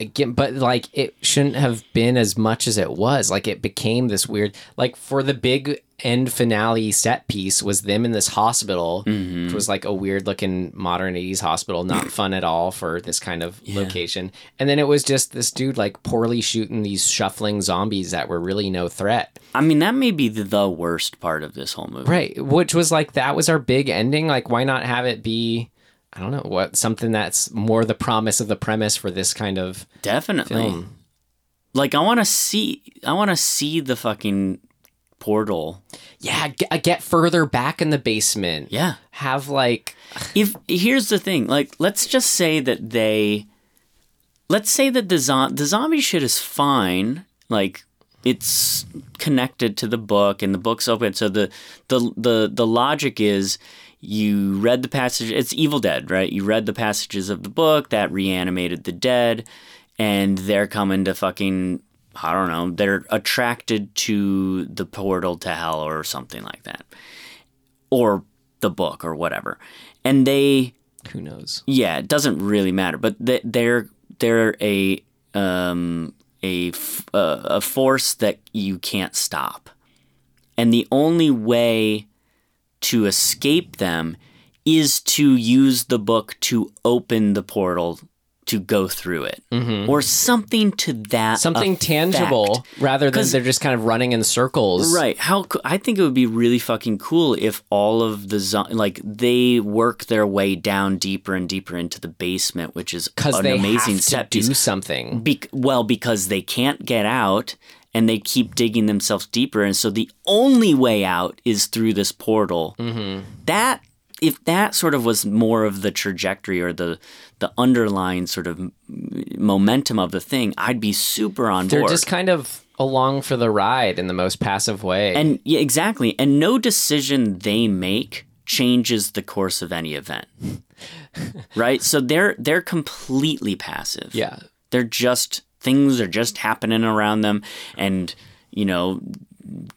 Again, but like it shouldn't have been as much as it was. Like it became this weird. Like for the big end finale set piece was them in this hospital, which mm-hmm. was like a weird looking modern 80s hospital, not fun at all for this kind of location. And then it was just this dude like poorly shooting these shuffling zombies that were really no threat. I mean, that may be the, the worst part of this whole movie. Right, which was like that was our big ending. Like, why not have it be, I don't know, what something that's more the promise of the premise for this kind of Definitely. film. Like I want to see I want to see the fucking portal. Yeah, get, uh, get further back in the basement. Yeah. have like if here's the thing like let's just say that they let's say that the, zo- the zombie shit is fine like it's connected to the book and the book's open so the the the, the logic is you read the passage it's evil dead right you read the passages of the book that reanimated the dead and they're coming to fucking i don't know they're attracted to the portal to hell or something like that. Or the book or whatever. And they who knows. yeah it doesn't really matter but they- they're they're a um a f- uh, a force that you can't stop. And the only way to escape them is to use the book to open the portal to go through it or something to that Mm-hmm. Something effect. tangible rather than they're just kind of running in circles. Right. How I think it would be really fucking cool if all of the zo- like they work their way down deeper and deeper into the basement, which is Because an they amazing have to do something. Bec- well, because they can't get out and they keep digging themselves deeper, and so the only way out is through this portal. Mm-hmm. That if that sort of was more of the trajectory or the the underlying sort of momentum of the thing, I'd be super on board. They're just kind of along for the ride in the most passive way. And yeah, exactly. And no decision they make changes the course of any event. right? So they're they're completely passive. yeah. They're just things are just happening around them and you know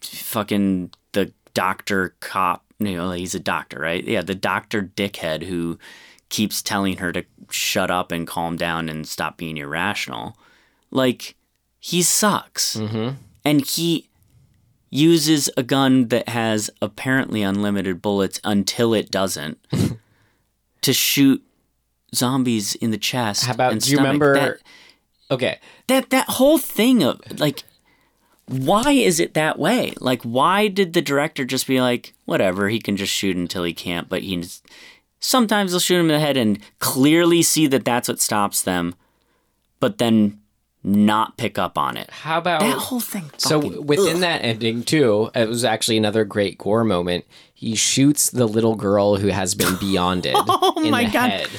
fucking the doctor cop, you know, he's a doctor, right? Yeah, the doctor dickhead who keeps telling her to shut up and calm down and stop being irrational. Like he sucks. Mm-hmm. And he uses a gun that has apparently unlimited bullets until it doesn't to shoot zombies in the chest. How about and do you remember That- Okay. that that whole thing of like why is it that way like why did the director just be like whatever he can just shoot until he can't but he sometimes they'll shoot him in the head and clearly see that that's what stops them but then not pick up on it How about that whole thing So within ugh. that ending too, it was actually another great gore moment. He shoots the little girl who has been beyonded Oh in my the God. head.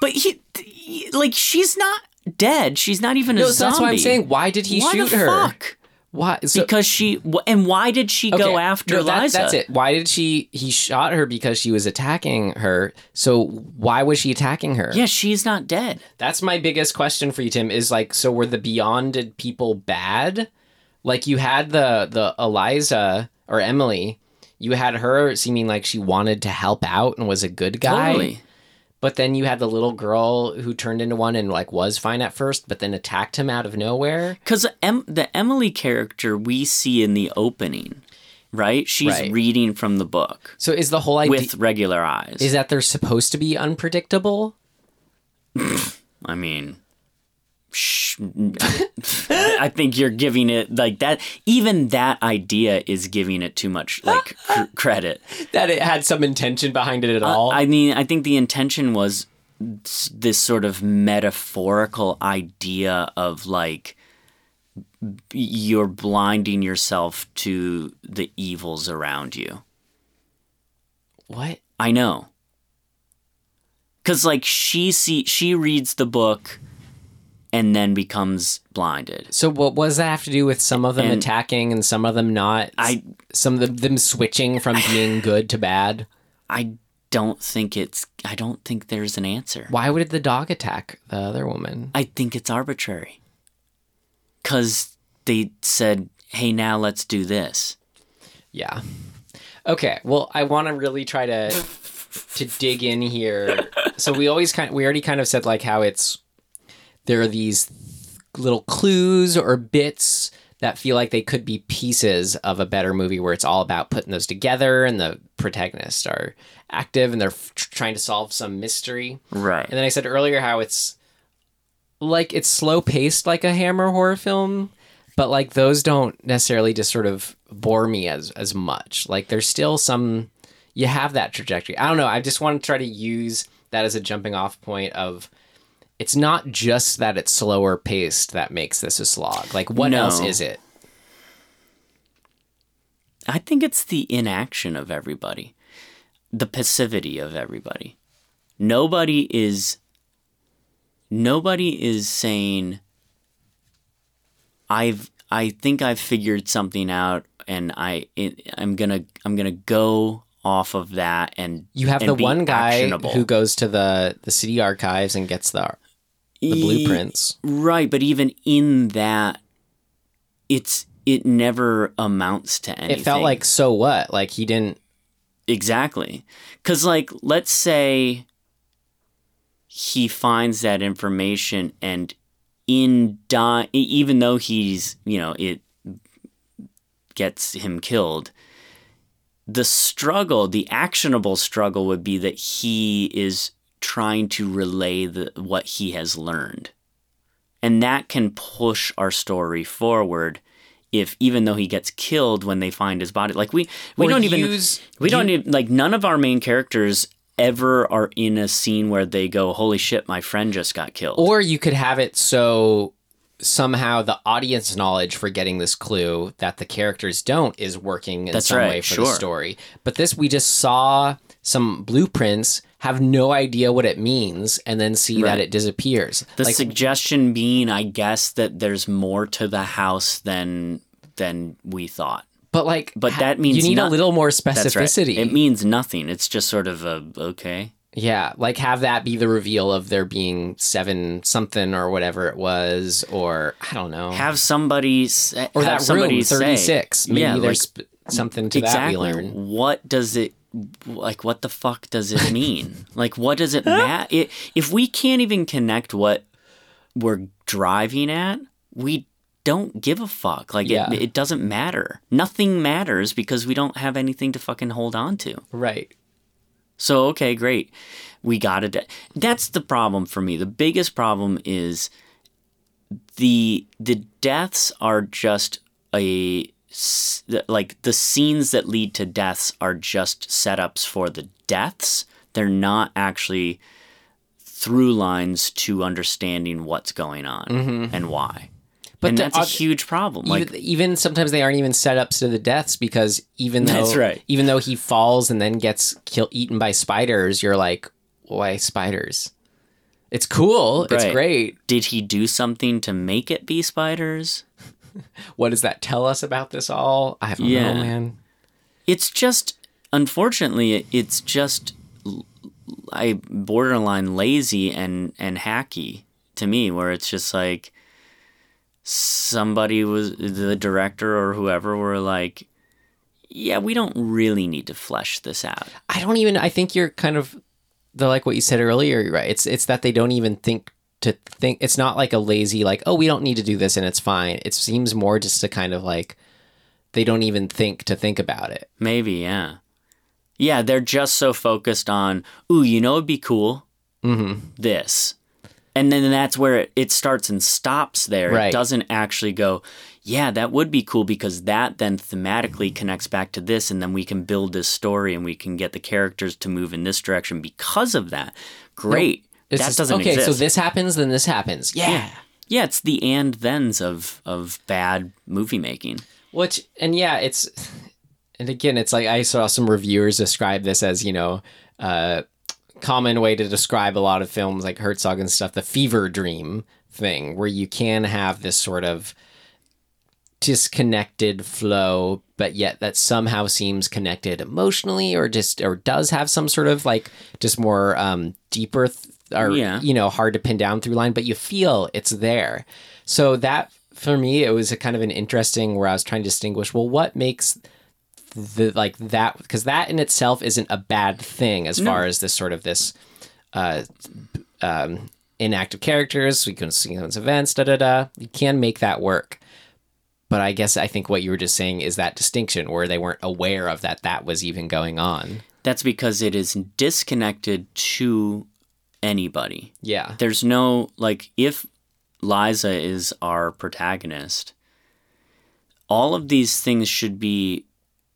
but he, he- like she's not dead she's not even a No, so zombie that's why I'm saying. Why did he Why shoot the her? fuck? Why? So, because she and why did she go after no, that- Liza that's it. Why did she? He shot her because she was attacking her. So why was she attacking her? yeah she's not dead That's my biggest question for you, Tim. Is like, so were the beyonded people bad? Like you had the the Eliza or Emily, you had her seeming like she wanted to help out and was a good guy. totally But then you had the little girl who turned into one and like was fine at first, but then attacked him out of nowhere. Because em- the Emily character we see in the opening, right? She's Right. reading from the book So is the whole idea with regular eyes. is that they're supposed to be unpredictable? I mean, sh- I think you're giving it like that. Even that idea is giving it too much like cr- credit. That it had some intention behind it at all? I mean, I think the intention was this sort of metaphorical idea of like you're blinding yourself to the evils around you. what? I know. Cuz like she see she reads the book and then becomes blinded. So what was that have to do with some of them And- attacking and some of them not? I- some of them, them switching from being good to bad. I don't think it's I don't think there's an answer. Why would the dog attack the other woman? I think it's arbitrary. Cuz they said, "Hey, now let's do this." Yeah. Okay. Well, I want to really try to to dig in here. So we always kind we already kind of said like how it's there are these little clues or bits that feel like they could be pieces of a better movie where it's all about putting those together and the protagonists are active and they're f- trying to solve some mystery. Right. And then I said earlier how it's like it's slow paced like a Hammer horror film, but like those don't necessarily just sort of bore me as as much. Like there's still some you have that trajectory. I don't know. I just want to try to use that as a jumping off point of it's not just that it's slower paced that makes this a slog. Like what No. else is it? I think it's the inaction of everybody, the passivity of everybody. Nobody is nobody is saying I've I think I've figured something out and I it, I'm going to I'm to go off of that and You have and the one guy actionable. who goes to the the city archives and gets the the E- blueprints. Right, but even in that it's it never amounts to anything. It felt like so what? Like he didn't Exactly. Because, like, let's say he finds that information and in die, even though he's, you know, it gets him killed, the struggle, the actionable struggle would be that he is trying to relay the, what he has learned. And that can push our story forward if even though he gets killed when they find his body like we we Or don't even use- we don't you- even like none of our main characters ever are in a scene where they go holy shit my friend just got killed Or you could have it so somehow the audience knowledge for getting this clue that the characters don't is working in That's some right, way for the sure. story. But this we just saw some blueprints, have no idea what it means, and then see that it disappears. the like suggestion being i guess that there's more to the house than than we thought but like but ha- that means you need not- a little more that's right specificity. it means nothing it's just sort of a okay Yeah, like have that be the reveal of there being seven something or whatever it was, or I don't know, have somebody say, or that somebody room thirty six. Maybe yeah, there's like, something to exactly that we learn. what does it like what the fuck does it mean like what does it matter if we can't even connect what we're driving at we don't give a fuck like Yeah. it, it doesn't matter nothing matters because we don't have anything to fucking hold on to Right. so okay, great. We got it. That's the problem for me. The biggest problem is the the deaths are just a like the scenes that lead to deaths are just setups for the deaths. They're not actually through lines to understanding what's going on mm-hmm. and why. But and the- that's a huge problem. Like even, even sometimes they aren't even setups to the deaths because even though That's right. even though he falls and then gets killed eaten by spiders, you're like, why spiders? It's cool. It's great. did he do something to make it be spiders? What does that tell us about this all? I don't Yeah. know, man. it's just unfortunately it's just I borderline lazy and and hacky to me where it's just like somebody was the director or whoever were like yeah we don't really need to flesh this out I don't even. I think you're kind of the like what you said earlier. You're right. It's it's that they don't even think to think. It's not like a lazy like oh we don't need to do this and it's fine. It seems more just to kind of like they don't even think to think about it. maybe yeah yeah they're just so focused on ooh you know it'd be cool mm-hmm. this and then that's where it, it starts and stops there Right. it doesn't actually go yeah that would be cool because that then thematically connects back to this and then we can build this story and we can get the characters to move in this direction because of that great It's that just, doesn't okay. exist So this happens, then this happens. Yeah. yeah it's the and thens of of bad movie making Which and yeah, it's and again, it's like I saw some reviewers describe this as you know, uh, common way to describe a lot of films like Herzog and stuff, the fever dream thing, where you can have this sort of disconnected flow, but yet that somehow seems connected emotionally or just or does have some sort of like just more um deeper th- or Yeah. you know hard to pin down through line, but you feel it's there. So that for me it was a kind of an interesting where I was trying to distinguish well what makes the like that because that in itself isn't a bad thing as far as this sort of this uh um inactive characters we can see sequence events da da da you can make that work but i guess i think what you were just saying is that distinction where they weren't aware of that that was even going on That's because it is disconnected to anybody. yeah There's no like if Liza is our protagonist, all of these things should be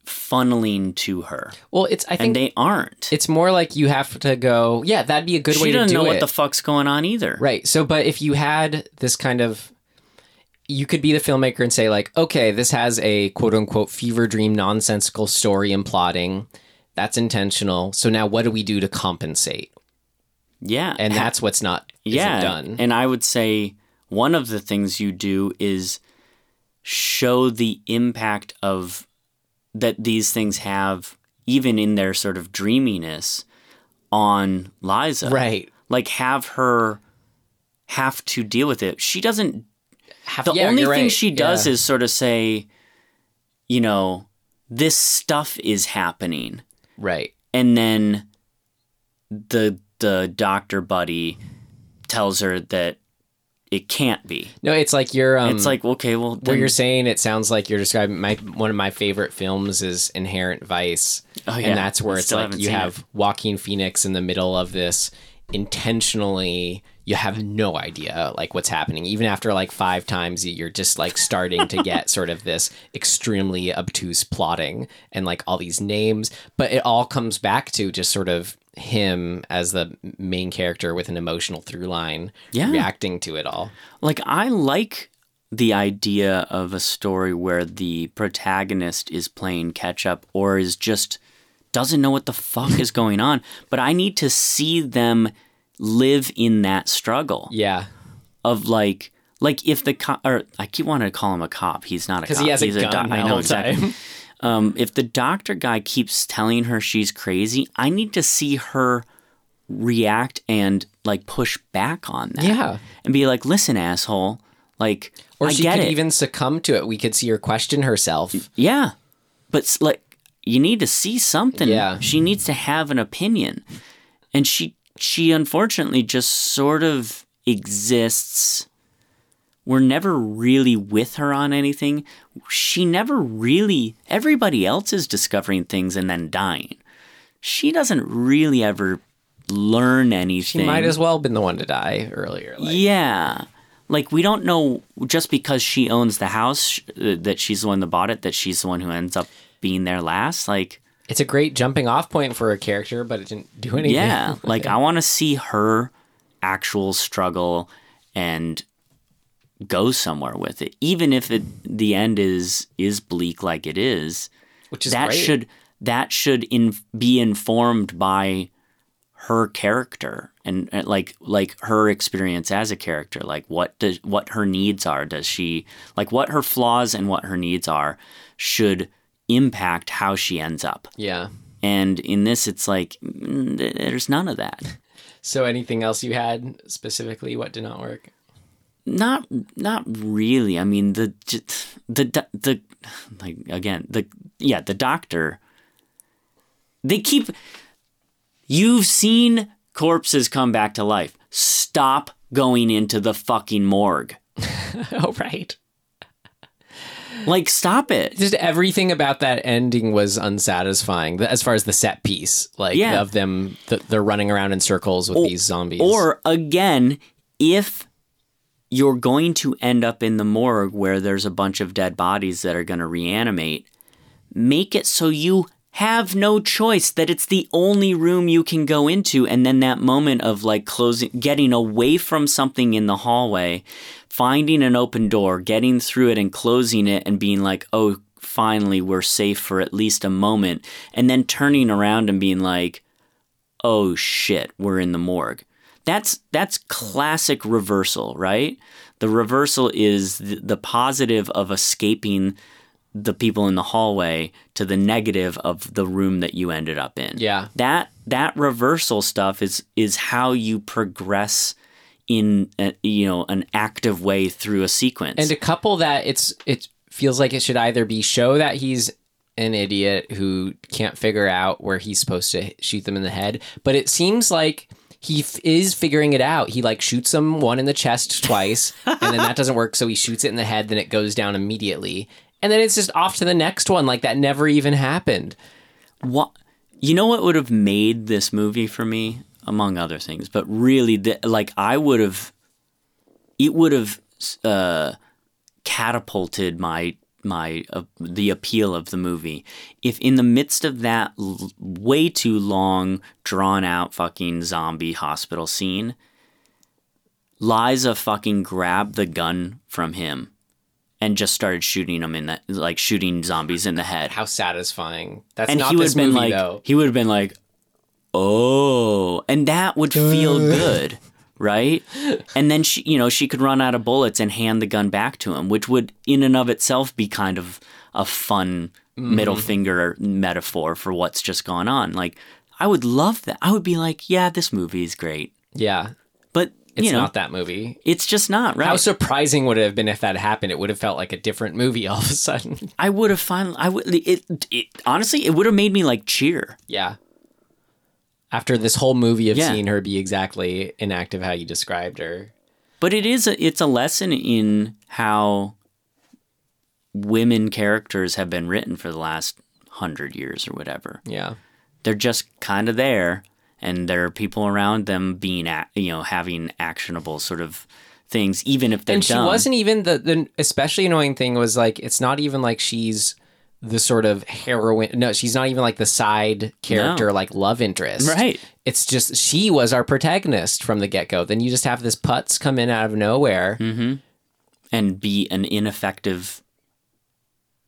funneling to her, well it's i think and they aren't. it's more like you have to go yeah that'd be a good way she to doesn't know what the fuck's going on either. Right. So, but if you had this kind of, you could be the filmmaker and say, like, okay, this has a quote unquote fever dream, nonsensical story and plotting. That's intentional. So now what do we do to compensate? Yeah, And that's what's not yeah done. And I would say one of the things you do is show the impact of that these things have, even in their sort of dreaminess, on Liza. right. Like have her have to deal with it. She doesn't. Have, The yeah, only thing right. she does Yeah. is sort of say, you know, this stuff is happening right. and then the the doctor buddy tells her that it can't be. No, it's like you're. Um, it's like okay, well, what you're saying. It sounds like you're describing my one of my favorite films is Inherent Vice, Oh, yeah. and that's where I it's like you have Joaquin Phoenix in the middle of this intentionally. You have no idea like what's happening. Even after like five times, you're just like starting to get sort of this extremely obtuse plotting and like all these names. But it all comes back to just sort of him as the main character with an emotional through line, Yeah. reacting to it all. like I like the idea of a story where the protagonist is playing catch up or is just doesn't know what the fuck is going on, but I need to see them live in that struggle Yeah. of like like if the cop or I keep wanting to call him a cop. He's not a Because cop. he has a He's gun doc- the I know exactly. time. um, if the doctor guy keeps telling her she's crazy, I need to see her react and like push back on that. Yeah. And be like, listen, asshole. Like, Or I she could it. even succumb to it. We could see her question herself. yeah. But like, you need to see something. Yeah. She needs to have an opinion. And she, she unfortunately just sort of exists. We're never really with her on anything. She never really, everybody else is discovering things and then dying. She doesn't really ever learn anything. She might as well have been the one to die earlier. Like, Yeah. Like we don't know just because she owns the house uh, that she's the one that bought it that she's the one who ends up being there last. Like It's a great jumping off point for a character, but it didn't do anything. yeah, like I want to see her actual struggle and go somewhere with it even if it the end is is bleak like it is. Which is that great. should that should in, be informed by her character and, and like like her experience as a character like what does what her needs are does she like what her flaws and what her needs are should impact how she ends up Yeah. and in this it's like mm, there's none of that So anything else you had specifically? What did not work? Not not really i mean the the the like again the yeah the doctor they keep you've seen corpses come back to life stop going into the fucking morgue oh, right. like stop it Just everything about that ending was unsatisfying as far as the set piece, like Yeah. of them, th- they're running around in circles with these zombies. Or again, if you're going to end up in the morgue where there's a bunch of dead bodies that are going to reanimate, make it so you have no choice that it's the only room you can go into and then that moment of like closing getting away from something in the hallway finding an open door getting through it and closing it and being like oh finally we're safe for at least a moment and then turning around and being like oh shit, we're in the morgue. That's that's classic reversal, right? The reversal is the, the positive of escaping the people in the hallway to the negative of the room that you ended up in. Yeah. That that reversal stuff is is how you progress in a, you know an active way through a sequence. And to couple that, it's it feels like it should either be show that he's an idiot who can't figure out where he's supposed to shoot them in the head, but it seems like he f- is figuring it out. He like shoots them one in the chest twice, and then that doesn't work, so he shoots it in the head. Then it goes down immediately, and then it's just off to the next one. Like that never even happened. what you know what would have made this movie for me among other things but really the, like i would have it would have uh, catapulted my my uh, the appeal of the movie if in the midst of that l- way too long drawn out fucking zombie hospital scene liza fucking grabbed the gun from him and just started shooting him in the like shooting zombies in the head How satisfying! That's and not he would this have been movie like though. he would have been like oh and that would feel good right and then she you know she could run out of bullets and hand the gun back to him which would in and of itself be kind of a fun middle Mm-hmm. finger metaphor for what's just gone on like i would love that i would be like yeah this movie is great Yeah, but it's you know not that movie. it's just not right How surprising would it have been if that happened? It would have felt like a different movie all of a sudden. i would have finally i would it, it honestly it would have made me like cheer Yeah. After this whole movie of Yeah. seeing her be exactly inactive how you described her. But it is a, it's a lesson in how women characters have been written for the last hundred years or whatever. Yeah. They're just kind of there, and there are people around them being, a- you know, having actionable sort of things, even if they're and she dumb. wasn't even the the especially annoying thing was like it's not even like she's the sort of heroine no she's not even like the side character No. like love interest Right. it's just she was our protagonist from the get-go then you just have this putz come in out of nowhere Mm-hmm. and be an ineffective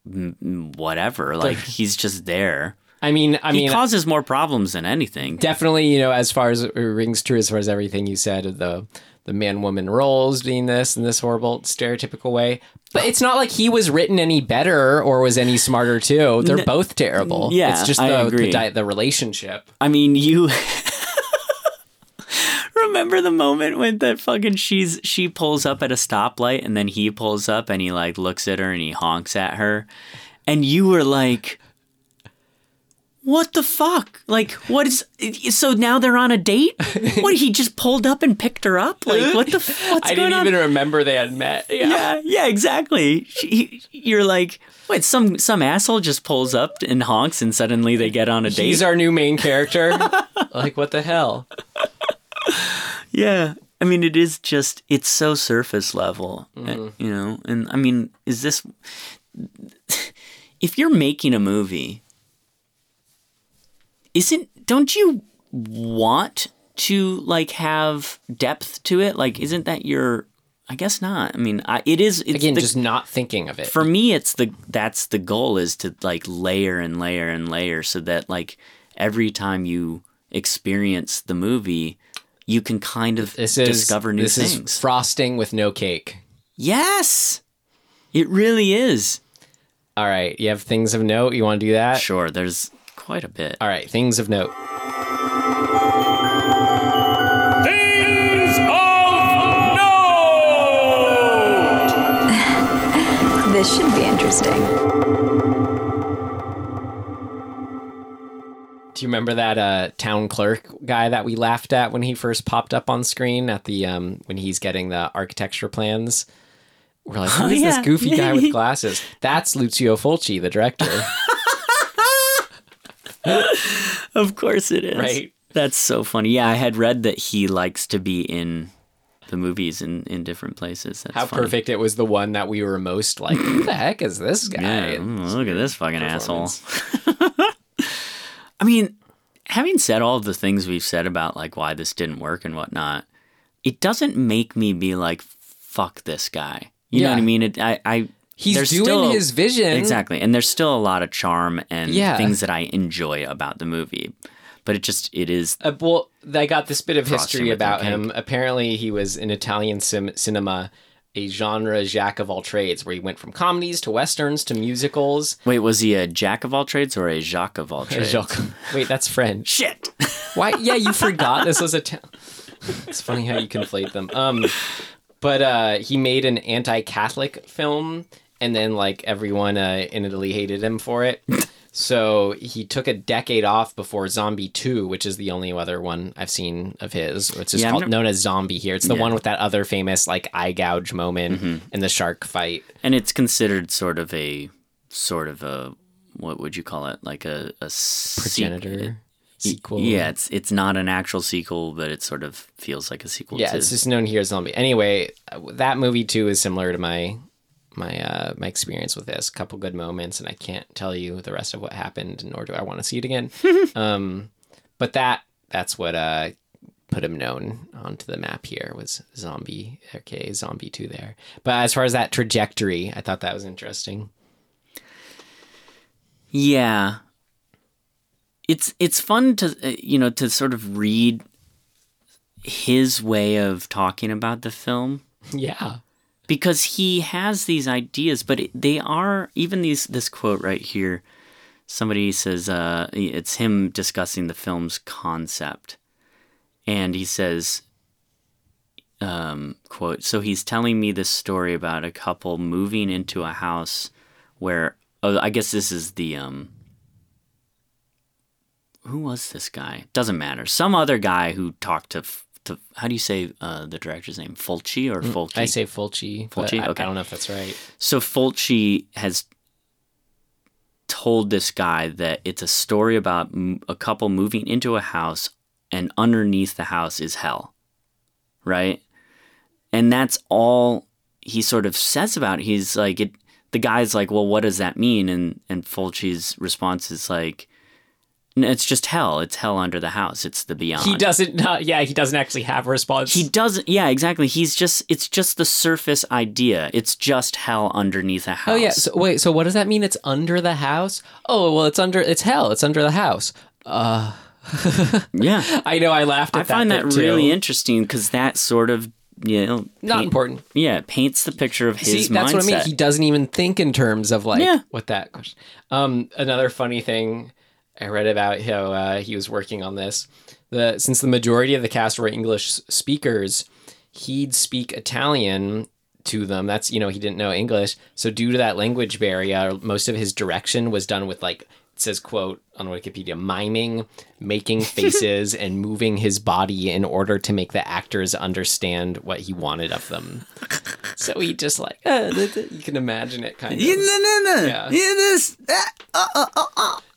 whatever. Like he's just there. i mean i he mean causes more problems than anything. definitely you know as far as it rings true as far as everything you said the the man woman roles being this in this horrible stereotypical way. But it's not like he was written any better or was any smarter too. They're both terrible. yeah, it's just the, the di- the relationship. I mean, you remember the moment when that fucking she's she pulls up at a stoplight and then he pulls up and he like looks at her and he honks at her, and you were like. What the fuck? Like, what is? So now they're on a date? What? He just pulled up and picked her up? Like, what the? What's I didn't on? even remember they had met. Yeah. yeah, yeah, exactly. She, you're like, wait, some some asshole just pulls up and honks, and suddenly they get on a date. He's our new main character. like, what the hell? Yeah. I mean, it is just, it's so surface level, uh, you know? And I mean, is this, if you're making a movie, isn't, don't you want to like have depth to it? Like, isn't that your, I guess not. I mean, I, it is, it's Again, the, just not thinking of it. for me, it's the, that's the goal is to like layer and layer and layer so that like every time you experience the movie, you can kind of this is discover new this things. is frosting with no cake. yes, it really is. All right, you have things of note. You want to do that? Sure, there's quite a bit. All right, things of note. Things of note! This should be interesting. Do you remember that uh, town clerk guy that we laughed at when he first popped up on screen at the um, when he's getting the architecture plans? We're like, who is Oh, yeah. this goofy guy with glasses? That's Lucio Fulci, the director. Of course it is. Right. That's so funny. Yeah, I had read that he likes to be in the movies in, in different places. That's How funny. perfect it was the one that we were most like, who the heck is this guy? Yeah, mm, look at this fucking asshole. I mean, having said all of the things we've said about like why this didn't work and whatnot, it doesn't make me be like, fuck this guy. You know what I mean? It, I, I He's there's doing still- his vision. Exactly. And there's still a lot of charm and Yeah. things that I enjoy about the movie. but it just it is Uh, well, I got this bit of history about him. Apparently, he was in Italian sim- cinema, a genre jack of all trades, where he went from comedies to westerns to musicals. Wait, was he a jack of all trades or a Jacques of all trades? Wait, that's French. Shit. Why? Yeah, you forgot this was a. Ta- it's funny how you conflate them. Um, but uh, he made an anti-Catholic film, and then like everyone uh, in Italy hated him for it. So he took a decade off before Zombie Two, which is the only other one I've seen of his. It's just Yeah, called, never- known as Zombie here. It's the Yeah. one with that other famous like eye gouge moment in the shark fight. And it's considered sort of a sort of a what would you call it? Like a a se- Progenitor sequel. Yeah, it's it's not an actual sequel, but it sort of feels like a sequel. Yeah, to, it's just known here as Zombie. Anyway, that movie too is similar to my my uh my experience with this. A couple good moments, and I can't tell you the rest of what happened, nor do I want to see it again. um, but that that's what uh put him known onto the map here was Zombie. Okay, Zombie two there. But as far as that trajectory, I thought that was interesting. Yeah. It's it's fun to uh, you know to sort of read his way of talking about the film Yeah. Because he has these ideas but it, they are even these this quote right here somebody says uh it's him discussing the film's concept and he says um quote so he's telling me this story about a couple moving into a house where oh, I guess this is the um who was this guy? Doesn't matter. Some other guy who talked to to how do you say uh, the director's name? Fulci or Fulci? Mm, I say Fulci. Fulci? I, Okay. I don't know if that's right. So Fulci has told this guy that it's a story about a couple moving into a house and underneath the house is hell. Right? And that's all he sort of says about it. He's like it the guy's like, "Well, what does that mean?" and and Fulci's response is like "N- it's just hell. It's hell under the house. It's the beyond. He doesn't. Not, yeah, he doesn't actually have a response. He doesn't. Yeah, exactly. He's just. It's just the surface idea. It's just hell underneath a house. Oh yeah. So wait. So what does that mean? It's under the house. Oh well, it's under. It's hell. It's under the house. Uh. yeah. I know. I laughed. At I find that too. really interesting because that sort of you know not important. Yeah, paints the picture of his See, that's mindset. what I mean. He doesn't even think in terms of like Yeah. what that question. Um, another funny thing I read about how uh, he was working on this. The since the majority of the cast were English speakers, he'd speak Italian to them. That's you know he didn't know English, so due to that language barrier, most of his direction was done with like says quote on Wikipedia miming, making faces, and moving his body in order to make the actors understand what he wanted of them. So he just like uh, you can imagine it kind of. Yeah.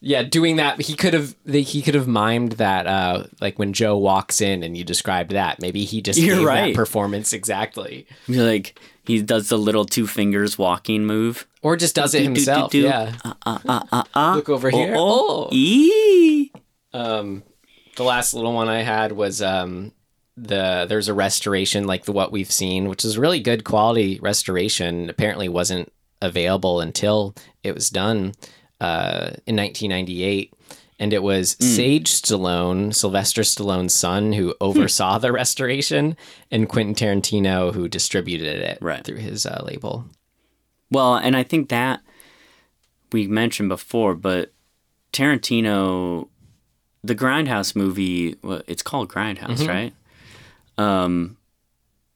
Yeah, doing that, he could have he could have mimed that uh like when Joe walks in and you described that. Maybe he just You're gave right. that performance exactly, You're like he does the little two fingers walking move. or just does it himself. Do-do-do. Yeah. Look over here. Oh, Oh. Ee. Um, the last little one I had was um the there's a restoration like the what we've seen, which is really good quality restoration. Apparently wasn't available until it was done uh, in 1998. And it was Sage Stallone, Sylvester Stallone's son, who oversaw the restoration, and Quentin Tarantino, who distributed it Right. through his uh, label. Well, and I think that we mentioned before, but Tarantino, the Grindhouse movie, well, it's called Grindhouse, Mm-hmm. right? Um,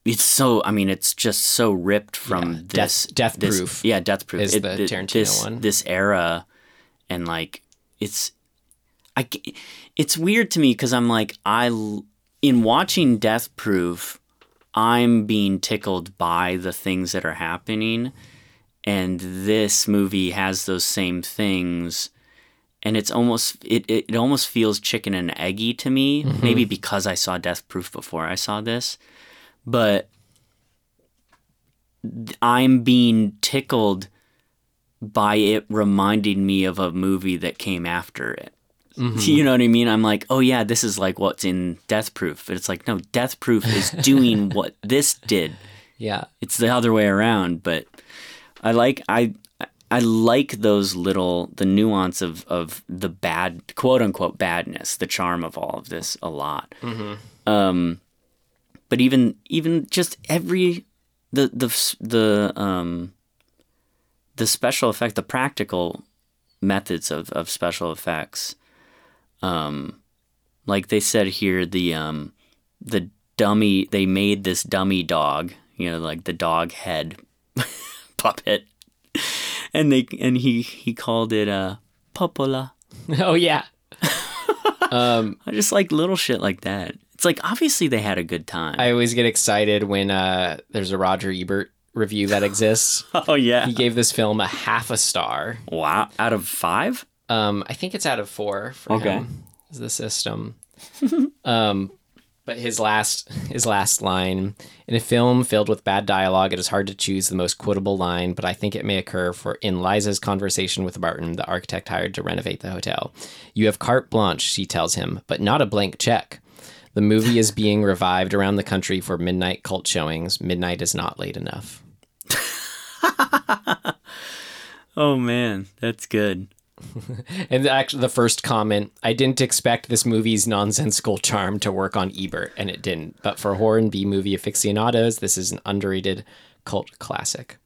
it's so. I mean, it's just so ripped from Yeah, this Death- Death this- Proof Yeah, Death Proof is the th- Tarantino this, one. This era, and like it's, I. It's weird to me because I'm like I, in watching Death Proof, I'm being tickled by the things that are happening and this movie has those same things and it's almost it, it, it almost feels chicken and eggy to me mm-hmm. maybe because i saw death proof before i saw this but i'm being tickled by it reminding me of a movie that came after it you know what i mean i'm like oh yeah this is like what's in death proof but it's like no death proof is doing what this did Yeah. it's the other way around but i like i I like those little the nuance of of the bad quote unquote badness, the charm of all of this a lot. Um, but even even just every the the the um the special effect, the practical methods of of special effects. Um, like they said here, the um the dummy they made this dummy dog, you know, like the dog head puppet, and they and he he called it uh Popola. oh yeah. um, I just like little shit like that. It's like obviously they had a good time. I always get excited when uh, there's a Roger Ebert review that exists. oh yeah. he gave this film a half a star. Wow. Out of five? Um, I think it's out of four for Okay. him. Is the system. um, but his last his last line in a film filled with bad dialogue, it is hard to choose the most quotable line, but I think it may occur for in Liza's conversation with Martin, the architect hired to renovate the hotel. You have carte blanche, she tells him, but not a blank check. The movie is being revived around the country for midnight cult showings. Midnight is not late enough. Oh man, that's good. And actually, the first comment I didn't expect this movie's nonsensical charm to work on Ebert, and it didn't. But for horror and B movie aficionados, this is an underrated cult classic.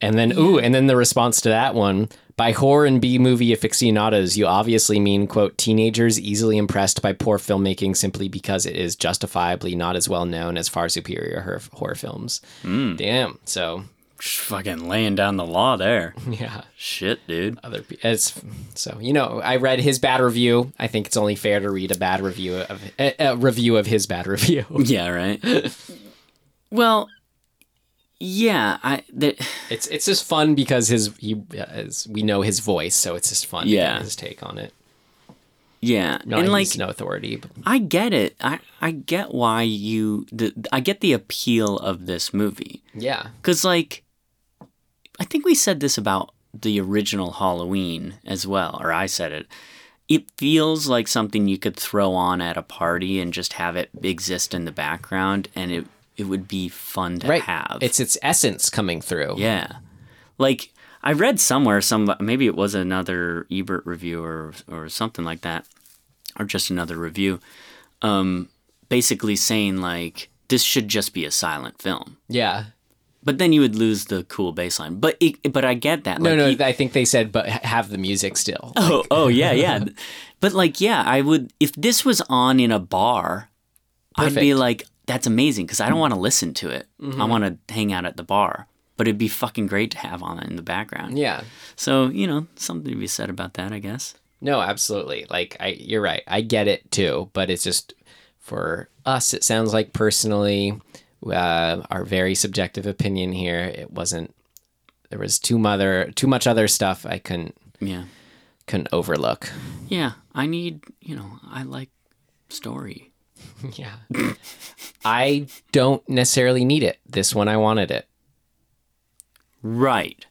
And then, ooh, and then the response to that one by horror and B movie aficionados, you obviously mean, quote, teenagers easily impressed by poor filmmaking simply because it is justifiably not as well known as far superior horror, films. Hmm. Damn. So, fucking laying down the law there. yeah. Shit, dude. other. It's so you know. I read his bad review. I think it's only fair to read a bad review of a, a review of his bad review. Yeah, right. well, yeah, I the, It's it's just fun because his he uh, is we know his voice, so it's just fun. to Yeah. get his take on it. yeah, No, and like no authority. But I get it. I I get why you the I get the appeal of this movie. yeah, Cuz like I think we said this about the original Halloween as well, or I said it. It feels like something you could throw on at a party and just have it exist in the background and it it would be fun to right. have. It's its essence coming through. Yeah. Like I read somewhere some maybe it was another Ebert review or or something like that or just another review um basically saying like this should just be a silent film. yeah. But then you would lose the cool baseline. But it, but I get that. No, Like, no. I think they said, but have the music still. Oh, oh yeah, yeah. but like yeah, I would if this was on in a bar, I'd be like that's amazing because I don't want to listen to it. Mm-hmm. I want to hang out at the bar. But it'd be fucking great to have on in the background. Yeah. So you know, something to be said about that, I guess. No, absolutely. Like I you're right. I get it too, but it's just for us it sounds like personally uh, our very subjective opinion here, it wasn't there was too mother too much other stuff I couldn't Yeah, couldn't overlook. yeah. I need, you know, I like story. Yeah. I don't necessarily need it. This one I wanted it. Right.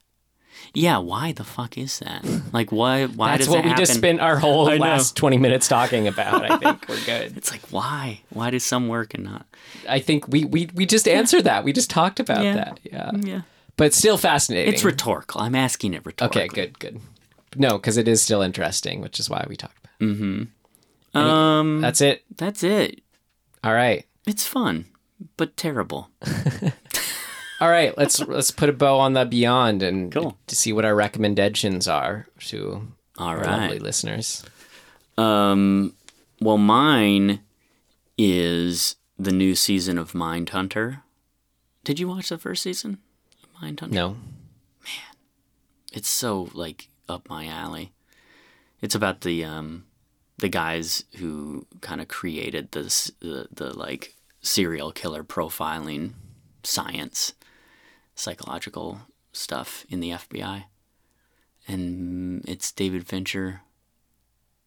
Yeah. Why the fuck is that? Like, why? Why does that happen? That's does what it we just spent our whole I know. last 20 minutes talking about. I think we're good. It's like why? Why does some work and not? I think we we, we just answered that. We just talked about Yeah. that. Yeah. Yeah. But still fascinating. It's rhetorical. I'm asking it rhetorically. Okay, good, good. No, because it is still interesting, which is why we talked about. it. Um, That's it. that's it. All right, It's fun, but terrible. All right. Let's let's put a bow on the beyond and Cool. to see what our recommendations are to All our right. lovely listeners. Um, well, mine is the new season of Mindhunter. Did you watch the first season of Mindhunter? No, Man, It's so like up my alley. It's about the um the guys who kind of created this the, the like serial killer profiling science psychological stuff in the FBI. And it's David Fincher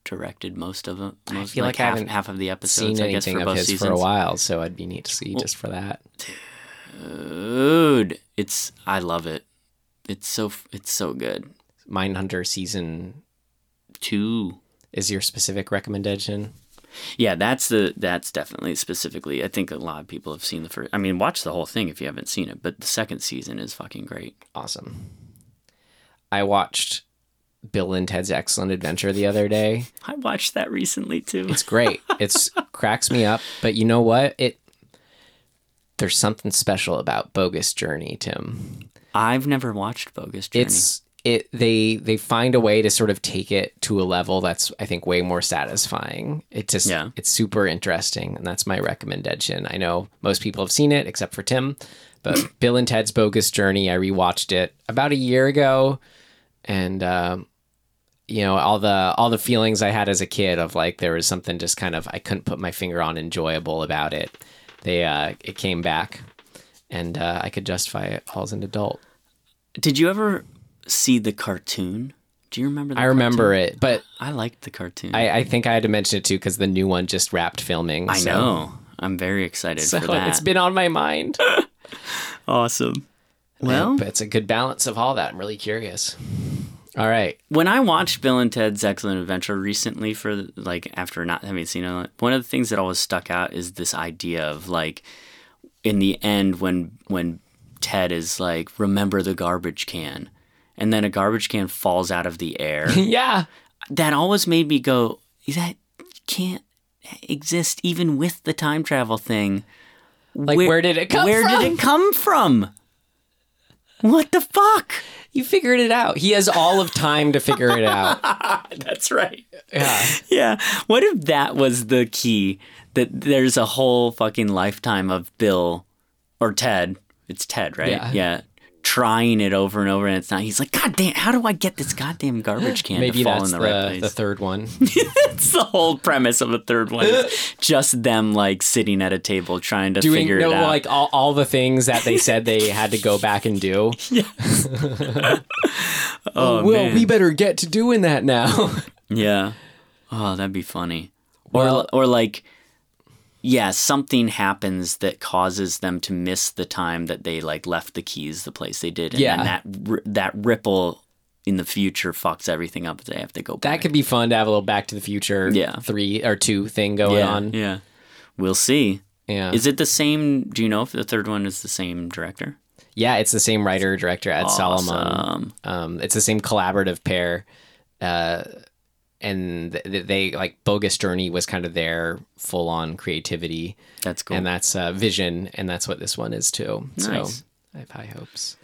directed most of it. Most, feel like I half, haven't half of the episodes, seen I guess, for of both his seasons. for a while, so I'd be neat to see just for that. Dude, it's I love it. It's so it's so good. Mindhunter season Two. is your specific recommendation. Yeah, that's the that's definitely specifically. I think a lot of people have seen the first. I mean, watch the whole thing if you haven't seen it. But the second season is fucking great. Awesome. I watched Bill and Ted's Excellent Adventure the other day. I watched that recently too. It's great. It's cracks me up, but you know what? It there's something special about Bogus Journey, Tim. I've never watched Bogus Journey. It's it they they find a way to sort of take it to a level that's I think way more satisfying. It just Yeah. it's super interesting and that's my recommendation. I know most people have seen it except for Tim, but Bill and Ted's Bogus Journey, I rewatched it about a year ago and um you know all the all the feelings I had as a kid of like there was something just kind of I couldn't put my finger on enjoyable about it. They uh it came back and uh, I could justify it all as an adult. Did you ever see the cartoon? Do you remember? The I remember cartoon? it, but I liked the cartoon. I, I think I had to mention it too because the new one just wrapped filming. I so- know. I'm very excited So for that. it's been on my mind. awesome. Well, but it's a good balance of all that. I'm really curious. All right. when I watched Bill and Ted's Excellent Adventure recently, for like after not having seen it, one of the things that always stuck out is this idea of like, in the end, when when Ted is like, "Remember the garbage can," and then a garbage can falls out of the air. Yeah. that always made me go, "That can't exist even with the time travel thing." Like, where did it come where from? did it come from? What the fuck? You figured it out. He has all of time to figure it out. That's right. Yeah. Yeah. What if that was the key? That there's a whole fucking lifetime of Bill or Ted. It's Ted, right? Yeah. Trying it over and over, and it's not. He's like, God damn! How do I get this goddamn garbage can Maybe to fall that's in the, the, right place? the third one. That's the whole premise of the third one. just them like sitting at a table trying to Doing figure no, it out. like all, all the things that they said they had to go back and do. oh, well, man. we better get to doing that now. Yeah. Oh, that'd be funny. Or or like yeah, something happens that causes them to miss the time that they like left the keys the place they did and Yeah. then that that ripple in the future fucks everything up. They have to go back. that could be fun to have a little Back to the Future Yeah. three or two thing going yeah, on. Yeah. We'll see. Yeah. Is it the same? Do you know if the third one is the same director? Yeah, it's the same writer director Ed Solomon. Um, it's the same collaborative pair, uh, and th- they like Bogus Journey was kind of their full on creativity, That's cool. and that's uh, vision, and that's what this one is too. Nice. So I have high hopes.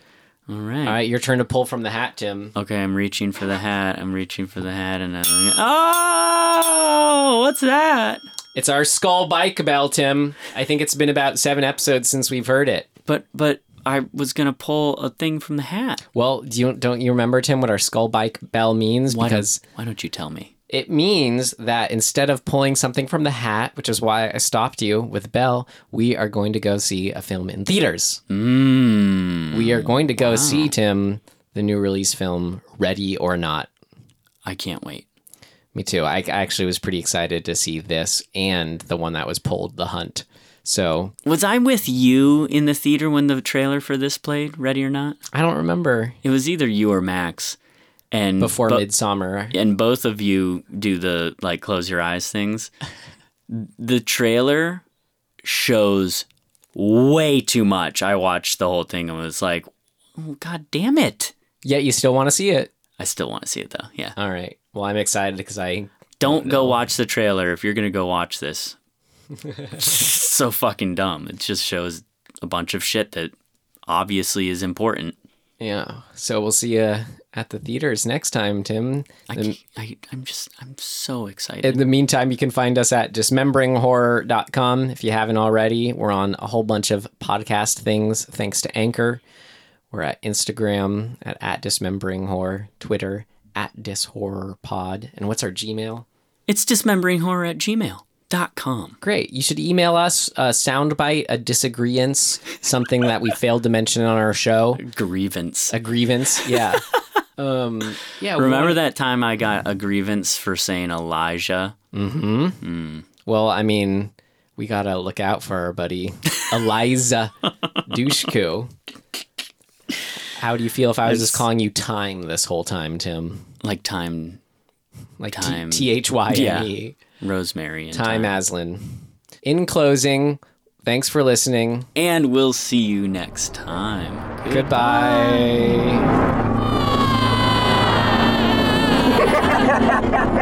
All right. All right, your turn to pull from the hat, Tim. Okay, I'm reaching for the hat. I'm reaching for the hat, and I'm oh, what's that? It's our skull bike bell, Tim. I think it's been about seven episodes since we've heard it. But but I was gonna pull a thing from the hat. Well, do you don't you remember Tim what our skull bike bell means? Why because don't, why don't you tell me? It means that instead of pulling something from the hat, which is why I stopped you with Bell, we are going to go see a film in theaters. Mmm. We are going to go see, Tim, the new release film, Ready or Not. I can't wait. Me too. I I actually was pretty excited to see this and the one that was pulled, The Hunt. So Was I with you in the theater when the trailer for this played? Ready or not? I don't remember It was either you or Max. And before bo- Midsommar. and both of you do the like close your eyes things. the trailer shows way too much. I watched the whole thing and was like, oh, God damn it. Yet you still want to see it. I still want to see it though. Yeah. All right. Well, I'm excited because I Don't go watch the trailer if you're going to go watch this. So fucking dumb. It just shows a bunch of shit that obviously is important. yeah. So we'll see you at the theaters next time, Tim. I, I, I'm just, I'm so excited. In the meantime, you can find us at dismemberinghorror.com if you haven't already. We're on a whole bunch of podcast things thanks to Anchor. We're at Instagram at, at dismemberinghorror, Twitter at dishorrorpod. And what's our Gmail? it's dismemberinghorror at Great. You should email us a soundbite, a disagreeance, something that we failed to mention on our show, Grievance. a grievance. Yeah. um, yeah. Remember that time I got a grievance for saying Elijah? Mm-hmm. Hmm. Well, I mean, we got to look out for our buddy, Eliza Dushku. How do you feel if I was just calling you Time this whole time, Tim? Like time, Like Time. T H Y M E. Rosemary and Time, Time Aslan. In closing, thanks for listening. And we'll see you next time. Goodbye. Goodbye.